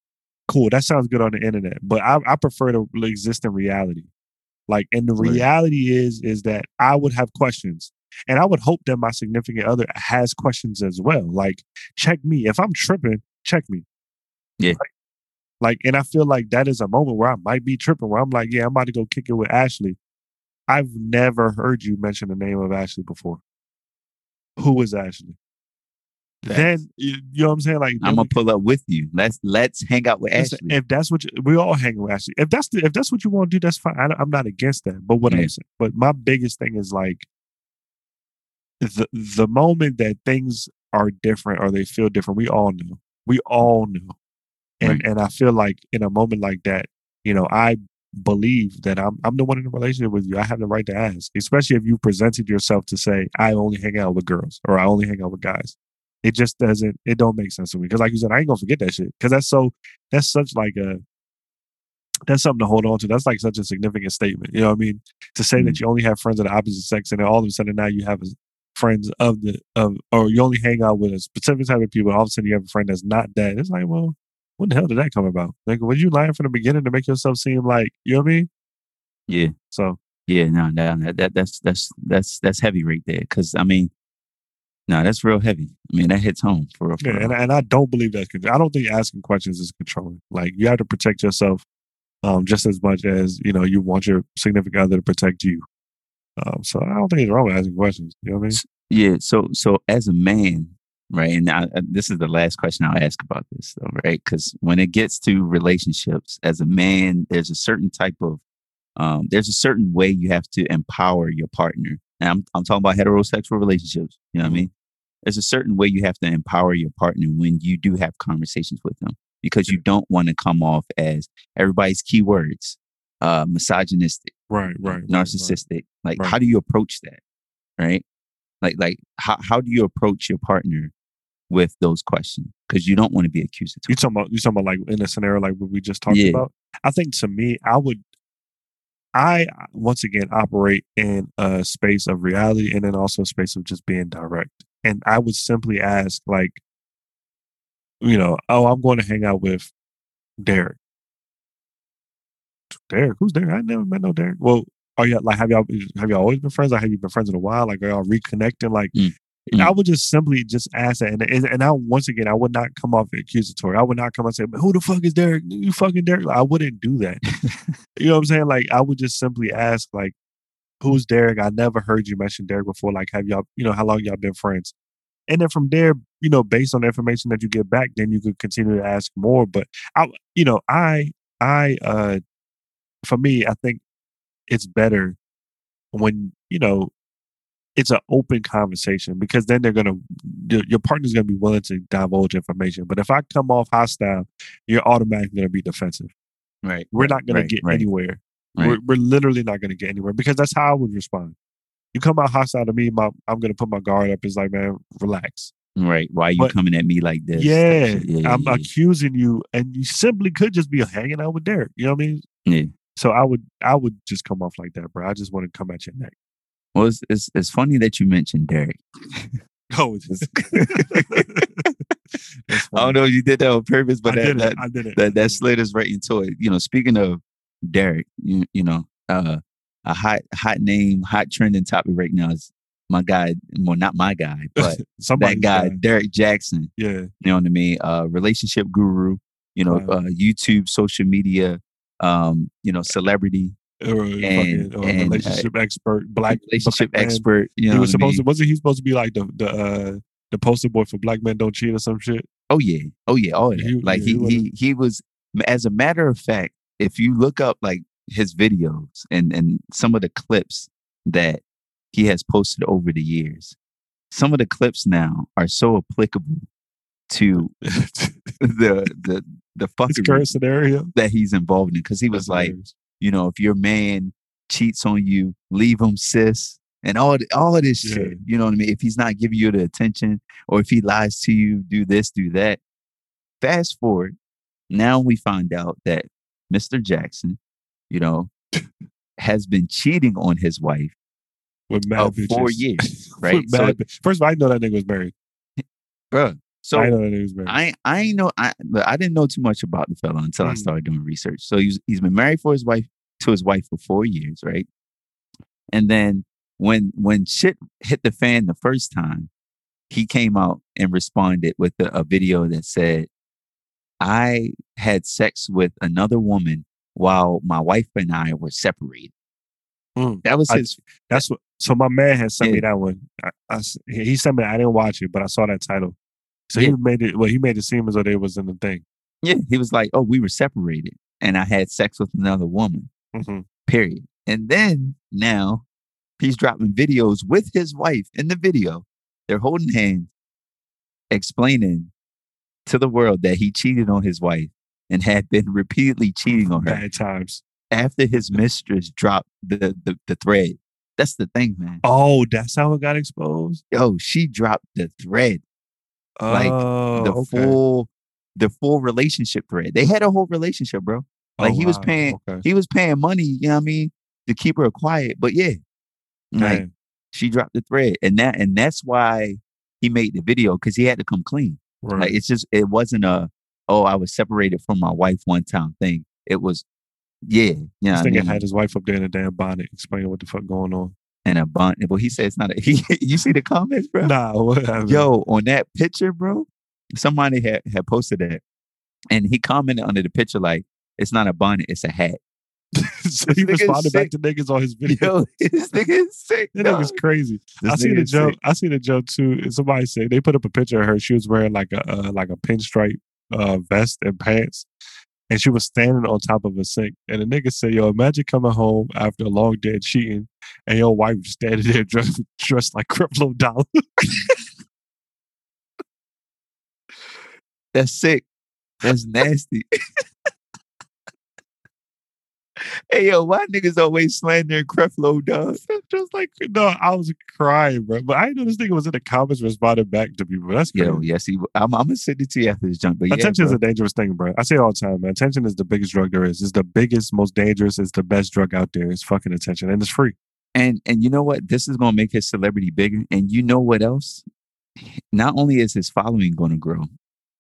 Cool. That sounds good on the internet. But I, I prefer to exist in reality. Like, and the Right. reality is, is that I would have questions. And I would hope that my significant other has questions as well. Like, check me. If I'm tripping, check me. Yeah. Like, like, and I feel like that is a moment where I might be tripping, where I'm like, yeah, I'm about to go kick it with Ashley. I've never heard you mention the name of Ashley before. Who is Ashley? Facts. Then you, you know what I'm saying? Like, I'm gonna pull up with you. Let's let's hang out with Ashley. if that's what you, we all hang with Ashley. If that's the, if that's what you want to do, that's fine. I, am not against that. But what Yeah. I'm saying, but my biggest thing is like the the moment that things are different or they feel different. We all know. We all know. And Right. and I feel like in a moment like that, you know, I believe that I'm I'm the one in a relationship with you. I have the right to ask, especially if you presented yourself to say I only hang out with girls or I only hang out with guys. It just doesn't. It don't make sense to me because, like you said, I ain't gonna forget that shit because that's so. That's such like a. That's something to hold on to. That's like such a significant statement. You know what I mean? To say that mm-hmm. you only have friends of the opposite sex, and then all of a sudden now you have friends of the of, or you only hang out with a specific type of people. All of a sudden you have a friend that's not that. It's like, well, when the hell did that come about? Like, was you lying from the beginning to make yourself seem like you know what I mean? yeah, So yeah, no, no, that, that that's that's that's that's heavy right there. Because I mean, no, that's real heavy. I mean, that hits home for real. For Yeah, real. and, and I don't believe that's. I don't think asking questions is controlling. Like you have to protect yourself um, just as much as you know you want your significant other to protect you. Um, so I don't think it's wrong with asking questions. You know what I mean? Yeah. So, so as a man, right, and I, I- this is the last question I'll ask about this, though, right? Because when it gets to relationships, as a man, there's a certain type of, um, there's a certain way you have to empower your partner. And I'm, I'm talking about heterosexual relationships. You know what I mean? There's a certain way you have to empower your partner when you do have conversations with them, because you don't want to come off as everybody's keywords, uh, misogynistic Right, right, right, narcissistic like Right. how do you approach that right like like how, how do you approach your partner with those questions because you don't want to be You accusatory talking about you talking about like in a scenario like what we just talked Yeah. about? I think to me, I would. I once again operate in a space of reality and then also a space of just being direct. And I would simply ask, like, you know, oh, I'm going to hang out with Derek. Derek, who's Derek? I never met no Derek. Well, are you like have y'all have y'all always been friends? Or have you been friends in a while? Like, are y'all reconnecting? Like, Mm. I would just simply just ask that, and and, and I once again I would not come off accusatory. I would not come and say, "Who the fuck is Derek? You fucking Derek." Like, I wouldn't do that. you know what I'm saying? Like, I would just simply ask, like, "Who's Derek?" I never heard you mention Derek before. Like, have y'all, you know, how long y'all been friends? And then from there, you know, based on the information that you get back, then you could continue to ask more. But I, you know, I, I, uh, for me, I think it's better when you know it's an open conversation because then they're gonna your, your partner's gonna be willing to divulge information. But if I come off hostile, you're automatically gonna be defensive. right We're not gonna right, get right, anywhere. right. We're, we're literally not gonna get anywhere because that's how I would respond. You come out hostile to me, my, I'm gonna put my guard up. It's like, man, relax. right why are you But- coming at me like this Yeah, yeah, I'm yeah, accusing you, and you simply could just be hanging out with Derek. You know what I mean? yeah. So I would, I would just come off like that, bro. I just want to come at your neck. Well it's, it's, it's funny that you mentioned derek Oh, it's That's i don't know if you did that on purpose but I that, did that. I did it. that that slid us right into it. You know, speaking of Derek, you you know, uh, a hot hot name, hot trending topic right now is my guy. Well, not my guy, but that guy, Derek Jackson. Yeah. You know what I mean? Uh, relationship guru. You know, Wow. uh, YouTube, social media. Um, you know, celebrity, Or a And- fucking, and, uh, relationship expert, black relationship black expert. You know, he was supposed mean? to wasn't he supposed to be like the the uh the poster boy for black men don't cheat or some shit? Oh yeah, oh yeah, all of that. He- like yeah, he he was- he was. As a matter of fact, if you look up like his videos and and some of the clips that he has posted over the years, some of the clips now are so applicable to the the the fuckery current scenario. that he's involved in because he was That's like, hilarious. You know, if your man cheats on you, leave him, sis, and all all of this Yeah. shit. You know what I mean? If he's not giving you the attention, or if he lies to you, do this, do that. Fast forward, now we find out that Mr. Jackson, you know, has been cheating on his wife with mad of four years, right? So, First of all, I know that nigga was married. bruh, so I didn't know nigga was. I I know I I didn't know too much about the fella until I Mm. started doing research. So he's he's been married for his wife to his wife for four years, right? And then when when shit hit the fan the first time, he came out and responded with a, a video that said, "I had sex with another woman while my wife and I were separated." Mm. That was I- his. That's what. So my man had sent me that one. I, I he sent me. I didn't watch it, but I saw that title. So he made it. Well, he made it seem as though they was in the thing. Yeah, he was like, "Oh, we were separated, and I had sex with another woman." hmm period. And then now he's dropping videos with his wife in the video. They're holding hands, explaining to the world that he cheated on his wife and had been repeatedly cheating on her Bad times. after his mistress dropped the, the, the thread. That's the thing, man. Oh, that's how it got exposed. Yo, she dropped the thread, Like, oh, the okay. full, the full relationship thread. They had a whole relationship, bro. like, Oh, he was wow. paying- Okay. He was paying money, you know what I mean, to keep her quiet. But yeah, like she dropped the thread and that and that's why he made the video because he had to come clean Right. like it's just it wasn't a oh i was separated from my wife one time thing it was yeah yeah this I mean, had his wife up there in a damn bonnet explaining what the fuck going on. And a bond well he said it's not a he, you see the comments bro Nah, what happened? yo on that picture bro somebody had had posted that and he commented under the picture like it's not a bonnet it's a hat so he this is responded back to niggas on his video. yo this nigga is sick That nigga's crazy. This I seen a joke. sick. I seen a joke too. Somebody said they put up a picture of her. She was wearing like a uh, like a pinstripe uh, vest and pants, and she was standing on top of a sink. And the nigga said, "Yo, imagine coming home after a long day of cheating, and your wife standing there dressed, dressed like Creflo Dollar." That's sick. That's nasty. hey yo, why niggas always slandering Creflo, dog? Just like no, I was crying, bro. But I know this nigga was in the comments responding back to people. That's crazy. Yo, yes, he. I'm, I'm gonna send it to you after this jump. But yeah, Attention is a dangerous thing, bro. I say it all the time, man. Attention is the biggest drug there is. It's the biggest, most dangerous. It's the best drug out there. It's fucking attention, and it's free. and and you know what? This is gonna make his celebrity bigger. And you know what else? Not only is his following gonna grow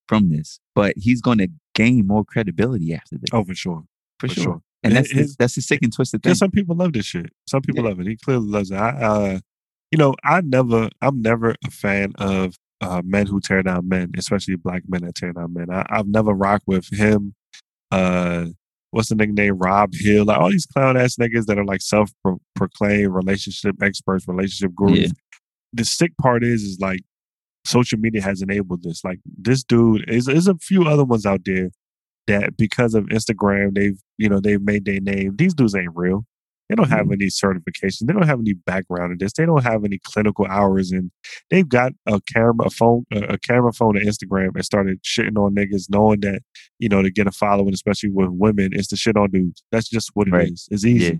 from this, but he's gonna gain more credibility after this. Oh, for sure, for, for sure. sure. And that's his- that's the sick and twisted thing. Some people love this shit. Some people Yeah. love it. He clearly loves it. I, uh, you know, I never, I'm never a fan of uh, men who tear down men, especially black men that tear down men. I, I've never rocked with him. Uh, what's the nigga name? Rob Hill. Like all these clown ass niggas that are like self proclaimed relationship experts, relationship gurus. Yeah. The sick part is, is like social media has enabled this. Like this dude is, is a few other ones out there that because of Instagram, they've you know they've made their name. These dudes ain't real. They don't have any certification. They don't have any background in this. They don't have any clinical hours, and they've got a camera, a phone, a, camera phone, and Instagram, and started shitting on niggas, knowing that you know to get a following, especially with women, is to shit on dudes. That's just what it is. Right. It's easy. Yeah.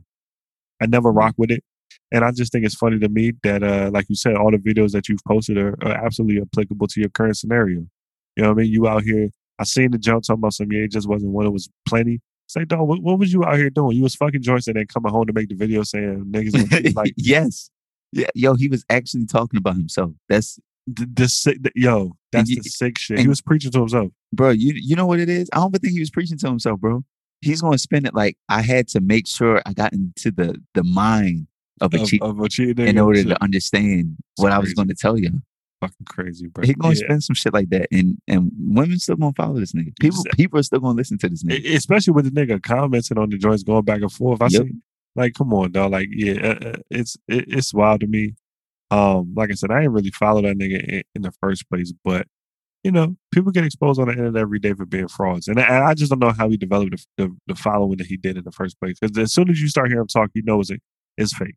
I never rock with it. And I just think it's funny to me that, uh, like you said, all the videos that you've posted are, are absolutely applicable to your current scenario. You know what I mean? You out here, I seen the jump talking about some, yeah, it just wasn't one, it was plenty. It's like, dog, what, what was you out here doing? You was fucking joints and then coming home to make the video saying niggas like yes. Yeah, yo, he was actually talking about himself. That's the, the sick, yo, that's you- the sick shit. He was preaching to himself. bro, you you know what it is? I don't think he was preaching to himself, bro. He's gonna spend it like I had to make sure I got into the the mind of a Of, cheat of a cheating in order Shit. to understand what I was going to tell you. Fucking crazy, bro. He gonna Yeah. spend some shit like that, and and women still gonna follow this nigga. People Exa- people are still gonna listen to this nigga. Especially with the nigga commenting on the joints going back and forth. I Yep. see, like, come on, dog. Like, yeah, uh, uh, it's it, it's wild to me. Um, like I said, I didn't really follow that nigga in, in the first place, but you know, people get exposed on the internet every day for being frauds, and I, I just don't know how he developed the, the, the following that he did in the first place. Because as soon as you start hearing him talk, you know it's it's fake.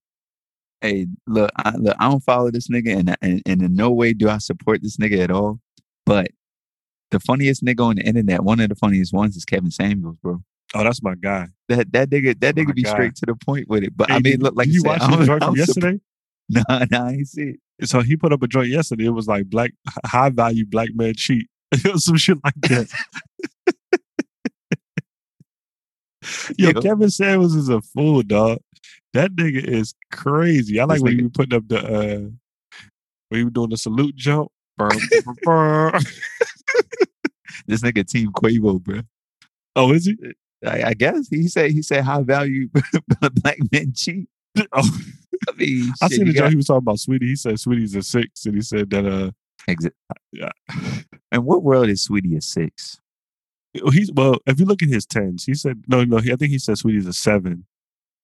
Hey, look, I, look, I don't follow this nigga, and, and and in no way do I support this nigga at all. But the funniest nigga on the internet, one of the funniest ones, is Kevin Samuels, bro. Oh, that's my guy. That that nigga, that Oh my nigga be God. straight to the point with it. But I mean, look, like you watched I'm- joint from yesterday? Nah, nah, I ain't see it. So he put up a joint yesterday. It was like black high value black man cheat. Some shit like that. Yo, Yo. Kevin Samuels is a fool, dog. That nigga is crazy. I like This when nigga- you were putting up the uh when you were doing the salute jump. This nigga Team Quavo, bro. oh, is he? I, I guess he said he said high value black men cheat. Oh, I mean, I shit, seen the joke he was talking about Saweetie. He said Saweetie's a six, and he said that uh Exit. yeah. And what world is Saweetie a six? he's well, if you look at his tens, he said no, no. I think he said Saweetie's a seven,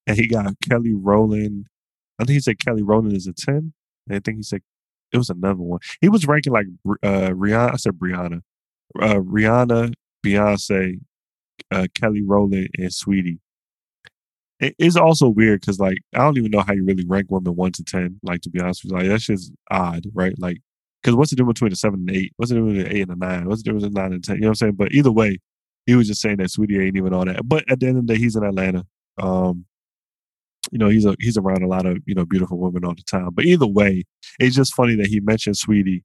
and he got Kelly Rowland. I think he said Kelly Rowland is a ten. I think he said it was another one. He was ranking like uh Rihanna. I said Brianna, uh, Rihanna, Beyonce, uh, Kelly Rowland, and Saweetie. It is also weird because like I don't even know how you really rank women one to ten. Like to be honest with you, like that's just odd, right? Like because what's the difference between a seven and eight? What's the difference between an eight and a nine? What's the difference between nine and ten? You know what I'm saying? But either way, he was just saying that Saweetie ain't even all that. But at the end of the day, he's in Atlanta. Um, you know, he's a, he's around a lot of you know beautiful women all the time. But either way, it's just funny that he mentioned Saweetie,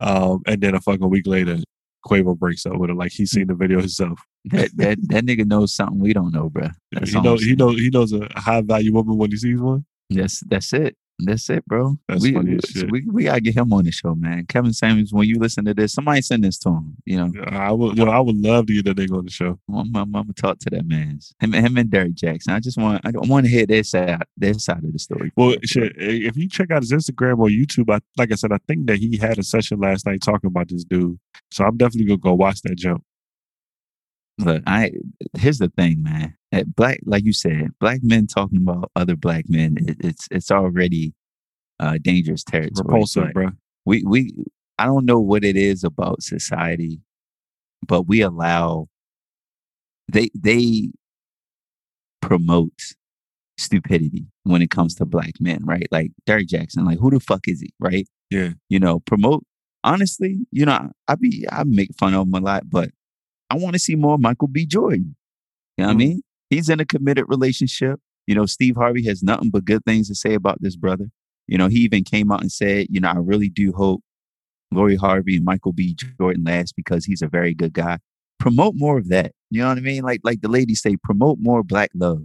um, and then a fucking week later, Quavo breaks up with her. Like he's seen the video himself. That that that nigga knows something we don't know, bro. That's he knows he knows he knows a high value woman when he sees one. That's that's it. That's it, bro. That's we, funny we- shit. we we gotta get him on the show, man. Kevin Samuels, when you listen to this, somebody send this to him. You know, I would, you know, I would love to get that nigga on the show. I'm gonna talk to that man. Him, him and Derek Jackson. I just want I want to hear their side their side of the story. Well, shit, if you check out his Instagram or YouTube, I, like I said, I think that he had a session last night talking about this dude. So I'm definitely gonna go watch that jump. Look, I here's the thing, man. At black, like you said, black men talking about other black men, it, it's it's already uh, dangerous territory. Repulsive, bro. We we I don't know what it is about society, but we allow they they promote stupidity when it comes to black men, right? Like Derrick Jackson, like who the fuck is he, right? Yeah. You know, promote honestly, you know, I, be I make fun of him a lot, but I want to see more Michael B. Jordan. You know what I Mm. mean? He's in a committed relationship. You know, Steve Harvey has nothing but good things to say about this brother. You know, he even came out and said, you know, I really do hope Lori Harvey and Michael B. Jordan last because he's a very good guy. Promote more of that. You know what I mean? Like like the ladies say, promote more black love.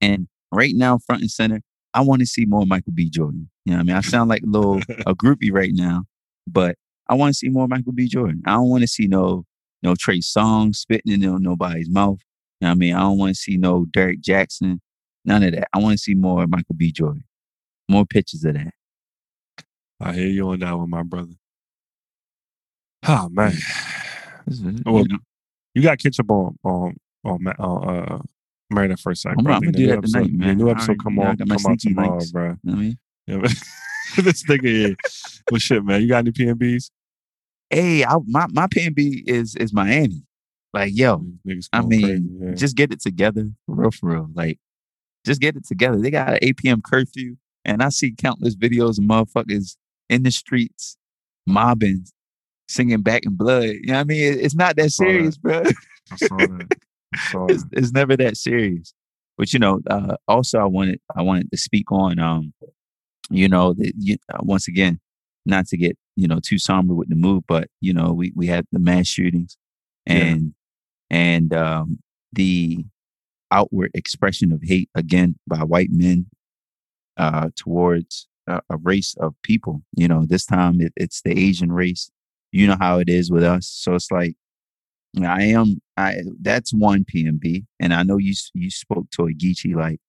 And right now, front and center, I want to see more Michael B. Jordan. You know what I mean? I sound like a little a groupie right now, but I want to see more Michael B. Jordan. I don't want to see no no Trey Songz spitting in nobody's mouth. You know I mean? I don't want to see no Derek Jackson. None of that. I want to see more Michael B. Jordan. More pictures of that. I hear you on that one, my brother. Oh man, Well, you got ketchup on on on, on uh, Married at First Sight. I'm bro. I'm gonna do that tonight, episode- man. The new episode come on come out tomorrow, links. bro. you know I mean? Yeah, this nigga here. Well, shit, man. You got any PNBs? Hey, I, my my PNB is is Miami. Like, yo, I mean, crazy, yeah. just get it together, for real, for real. Like, just get it together. They got an 8 p.m. curfew, and I see countless videos of motherfuckers in the streets mobbing, singing "Back in Blood." You know what I mean? It's not that serious, bro. I saw that. I saw it's, that. it's never that serious. But you know, uh, also I wanted I wanted to speak on, um, you know, the, you, uh, once again, not to get you know too somber with the mood, but you know, we we had the mass shootings, and and um, the outward expression of hate again by white men uh, towards a, a race of people. You know, this time it, it's the Asian race. You know how it is with us, so it's like I am. I that's one PNB, and I know you you spoke to a Geechee like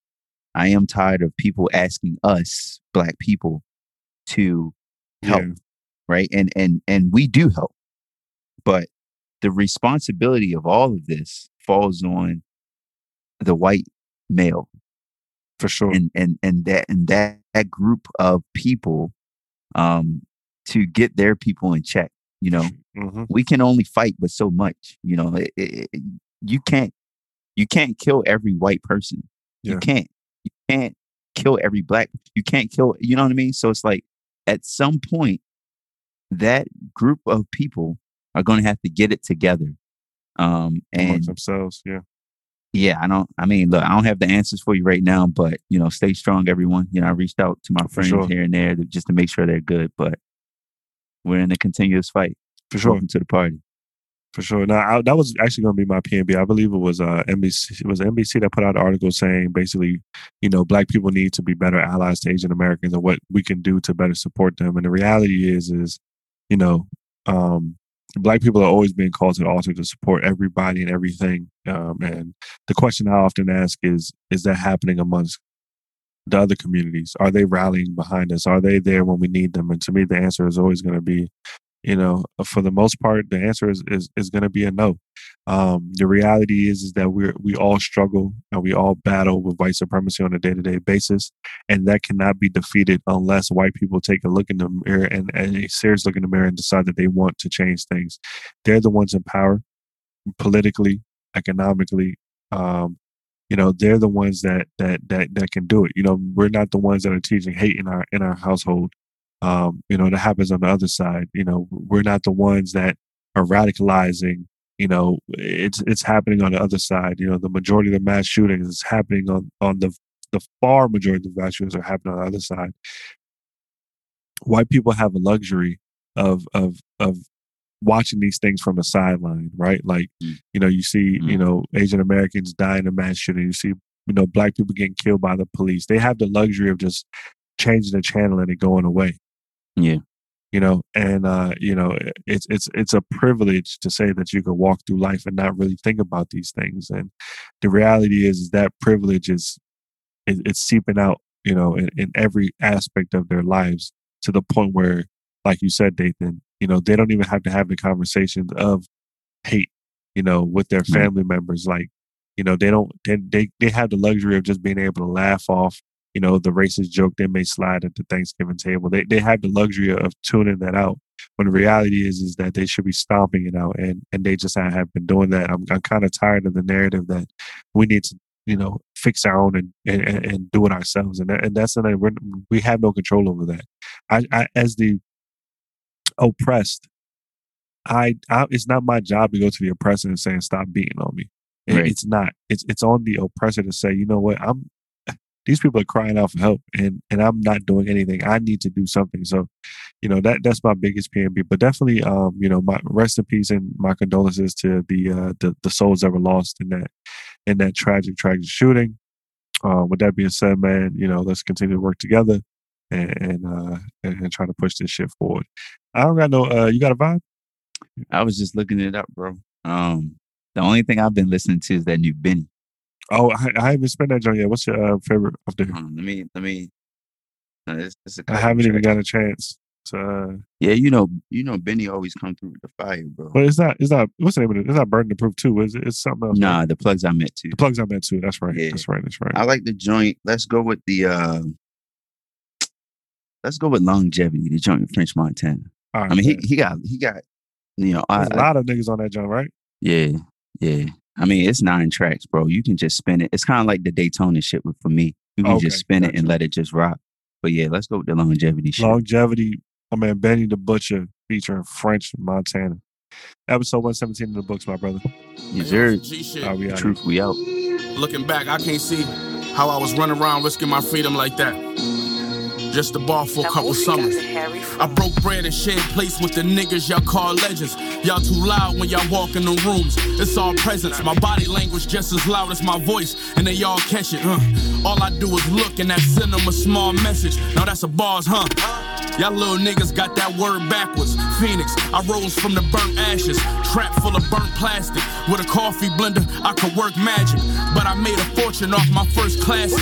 I am tired of people asking us black people to help, Yeah. right? And and and we do help, but the responsibility of all of this falls on the white male for sure. and and and that and that, that group of people um to get their people in check you know Mhm. we can only fight but so much you know it, it- you can't you can't kill every white person Yeah. you can't you can't kill every black. You can't kill. You know what I mean? So it's like at some point, that group of people are going to have to get it together. Um, and themselves. Yeah. yeah, I don't. I mean, look, I don't have the answers for you right now, but you know, stay strong, everyone. You know, I reached out to my friends sure. here and there to, just to make sure they're good, but we're in a continuous fight. For sure. Welcome to the party. For sure. Now I, that was actually going to be my PNB. I believe it was uh, NBC. It was NBC that put out an article saying basically, you know, black people need to be better allies to Asian Americans and what we can do to better support them. And the reality is, is you know, um, black people are always being called to the altar to support everybody and everything. Um, and the question I often ask is, is that happening amongst the other communities? Are they rallying behind us? Are they there when we need them? And to me, the answer is always going to be you know for the most part the answer is is, is going to be a no. Um, the reality is is that we we all struggle and we all battle with white supremacy on a day-to-day basis and that cannot be defeated unless white people take a look in the mirror and, and a serious look in the mirror and decide that they want to change things. They're the ones in power politically economically um, you know they're the ones that that that that can do it. You know we're not the ones that are teaching hate in our in our household um, you know, that happens on the other side. You know, we're not the ones that are radicalizing. You know, it's it's happening on the other side. You know, the majority of the mass shootings is happening on on the the far majority of the mass shootings are happening on the other side. White people have a luxury of of of watching these things from the sideline, right? Like, Mm. you know, you see, you Mm. know, Asian Americans dying in a mass shooting. You see, you know, black people getting killed by the police. They have the luxury of just changing the channel and it going away Yeah. you know and uh you know it's it's it's a privilege to say that you can walk through life and not really think about these things and the reality is, is that privilege is it, it's seeping out you know in, in every aspect of their lives to the point where like you said dathan you know they don't even have to have the conversations of hate you know with their family members like you know they don't they, they they have the luxury of just being able to laugh off you know the racist joke they may slide at the thanksgiving table. They they have the luxury of tuning that out when the reality is is that they should be stomping it out and and they just have been doing that. I'm, I'm kind of tired of the narrative that we need to you know fix our own and and, and do it ourselves and that, and that's not we're, we have no control over that. I, I as the oppressed I, I it's not my job to go to the oppressor and saying stop beating on me. Right. it's not. It's it's on the oppressor to say you know what? I'm these people are crying out for help and and i'm not doing anything. I need to do something. So you know that that's my biggest pnb but definitely um you know my rest in peace and my condolences to the uh the, the souls that were lost in that in that tragic tragic shooting. Uh, with that being said man you know let's continue to work together and and uh and, and try to push this shit forward. I don't got no uh you got a vibe? I was just looking it up, bro. Um, the only thing I've been listening to is that new Benny. Oh i, I haven't spent that joint yet what's your uh, favorite of the on, let me let me. No, it's, it's i haven't even got a chance to uh Yeah, you know, you know, Benny always come through with the fire, bro. But it's not. It's not. What's the name of it? It's not burden to proof too. Is it? It's something else. right? Nah, the Plugs I Met 2. The Plugs I Met 2. That's right. Yeah. That's right. That's right. I like the joint. Let's go with the. uh Let's go with longevity. The joint with French Montana. Right, I mean, he man. he got he got. You know, I, a lot of niggas on that joint, right? yeah, yeah. I mean, it's nine tracks, bro. You can just spin it. It's kind of like the Daytona shit for me. You can Okay, just spin it and let it just rock. But yeah, let's go with the longevity shit. Longevity. My man Benny the Butcher featuring French Montana. Episode 117 of the books, my brother. Yes, sir. G shit. Are we out? Truth, we out. Looking back, I can't see how I was running around risking my freedom like that. Just a bar for a couple summers. I broke bread and shared plates with the niggas y'all call legends. Y'all too loud when y'all walk in the rooms. It's all presence. My body language just as loud as my voice, and they all catch it. Huh? All I do is look and that send them a small message. Now that's a bars, huh? Y'all little niggas got that word backwards. Phoenix, I rose from the burnt ashes. Trap full of burnt plastic. With a coffee blender, I could work magic. But I made a fortune off my first classic.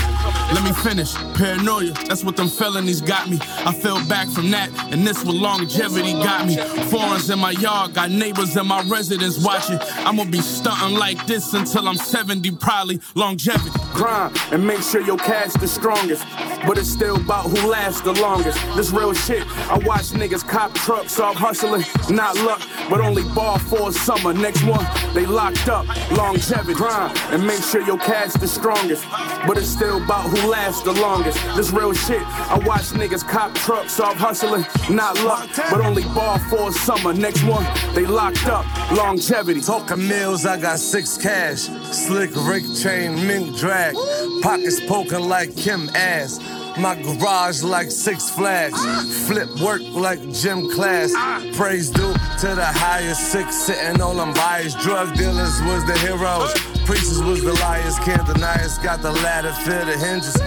Let me finish. Paranoia, that's what them felonies got me. I fell back from that, and this what longevity got me. Foreigns in my yard, got neighbors in my residence watching. I'ma be stunting like this until I'm 70, probably. Longevity. Grind and make sure your cash the strongest. but it's still about who lasts the longest. This real shit. I watch niggas cop trucks off hustling, not luck, but only ball for a summer. Next one, they locked up, longevity, grind, and make sure your cash the strongest. But it's still about who lasts the longest. This real shit. I watch niggas cop trucks off hustling, not luck, but only ball for a summer. Next one, they locked up, longevity. Talking mills, I got six cash. Slick Rick chain, mink drag. Pockets poking like Kim ass. My garage like Six Flags. Flip work like gym class. Praise due to the highest six sitting on them biased. Drug dealers was the heroes. Preachers was the liars. Can't deny us. Got the ladder, fit the hinges.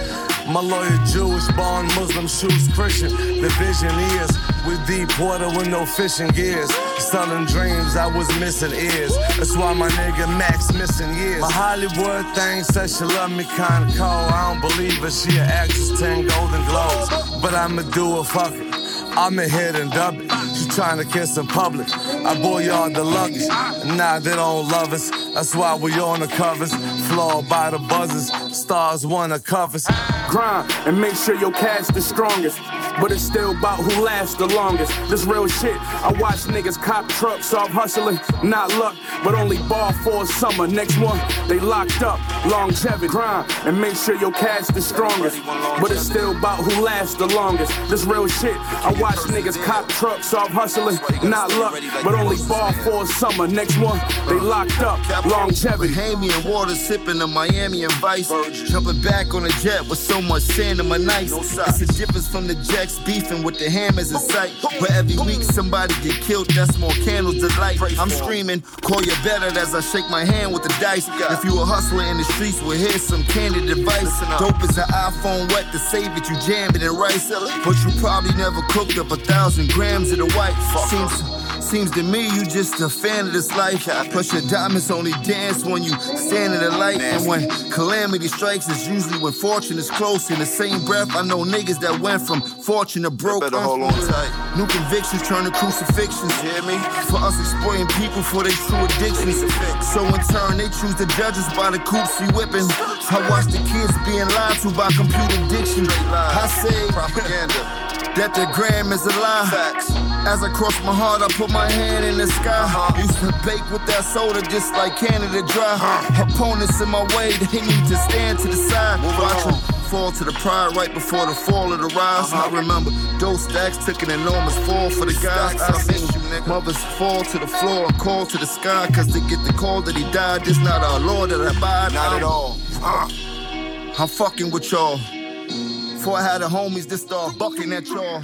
My lawyer Jewish, born Muslim, shoes Christian. The vision is with deep water with no fishing gears. Selling dreams, I was missing ears. That's why my nigga Max missing years. My Hollywood thing says she love me kinda cold. I don't believe her, she an actress, 10 golden globes. But I'ma do it, fuck it. I'ma hit and dub it. She trying to kiss in public. I bought y'all the luggage. Nah, they don't love us. That's why we on the covers. Flawed by the buzzers. Stars wanna covers. Grind and make sure your cash the strongest. But it's still about who lasts the longest. This real shit. I watch niggas cop trucks off hustling, not luck, but only ball for a summer. Next one, they locked up, longevity. Grind and make sure your cash the strongest. But it's still about who lasts the longest. This real shit. I watch niggas cop trucks off hustling, not luck, but only ball for a summer. Next one, they locked up, longevity. Bahamian water sipping a Miami and Vice. Jumping back on a jet with so much sand in my nights. It's a difference from the jacks beefing with the hammers in sight. Where every week somebody get killed, that's more candles to light. I'm screaming, call you better as I shake my hand with the dice. If you a hustler in the streets, well here's some candid advice. Dope is an iPhone wet to save it, you jam it in rice. But you probably never cooked up a thousand grams of the white. Seems Seems to me you just a fan of this life. Plus your diamonds only dance when you stand in the light. And when calamity strikes, it's usually when fortune is close. In the same breath, I know niggas that went from fortune to broke. Better hold on tight. New convictions turn to crucifixions. You hear me? For us exploiting people for their true addictions. So in turn, they choose the judges by the coops we whipping. I watch the kids being lied to by computer addiction. I say Propaganda. That the gram is a lie. Facts. As I cross my heart, I put my hand in the sky. Uh-huh. Used to bake with that soda just like Canada Dry. Opponents in my way, they need to stand to the side. Move Watch on. 'em fall to the pride right before the fall of the rise. Uh-huh. I remember those stacks took an enormous fall for the guys. I seen you, nigga. mothers fall to the floor and call to the sky. Cause they get the call that he died. This not our Lord that I abide. Not at all. Uh, I'm fucking with y'all. Before I had the homies, this start bucking at y'all.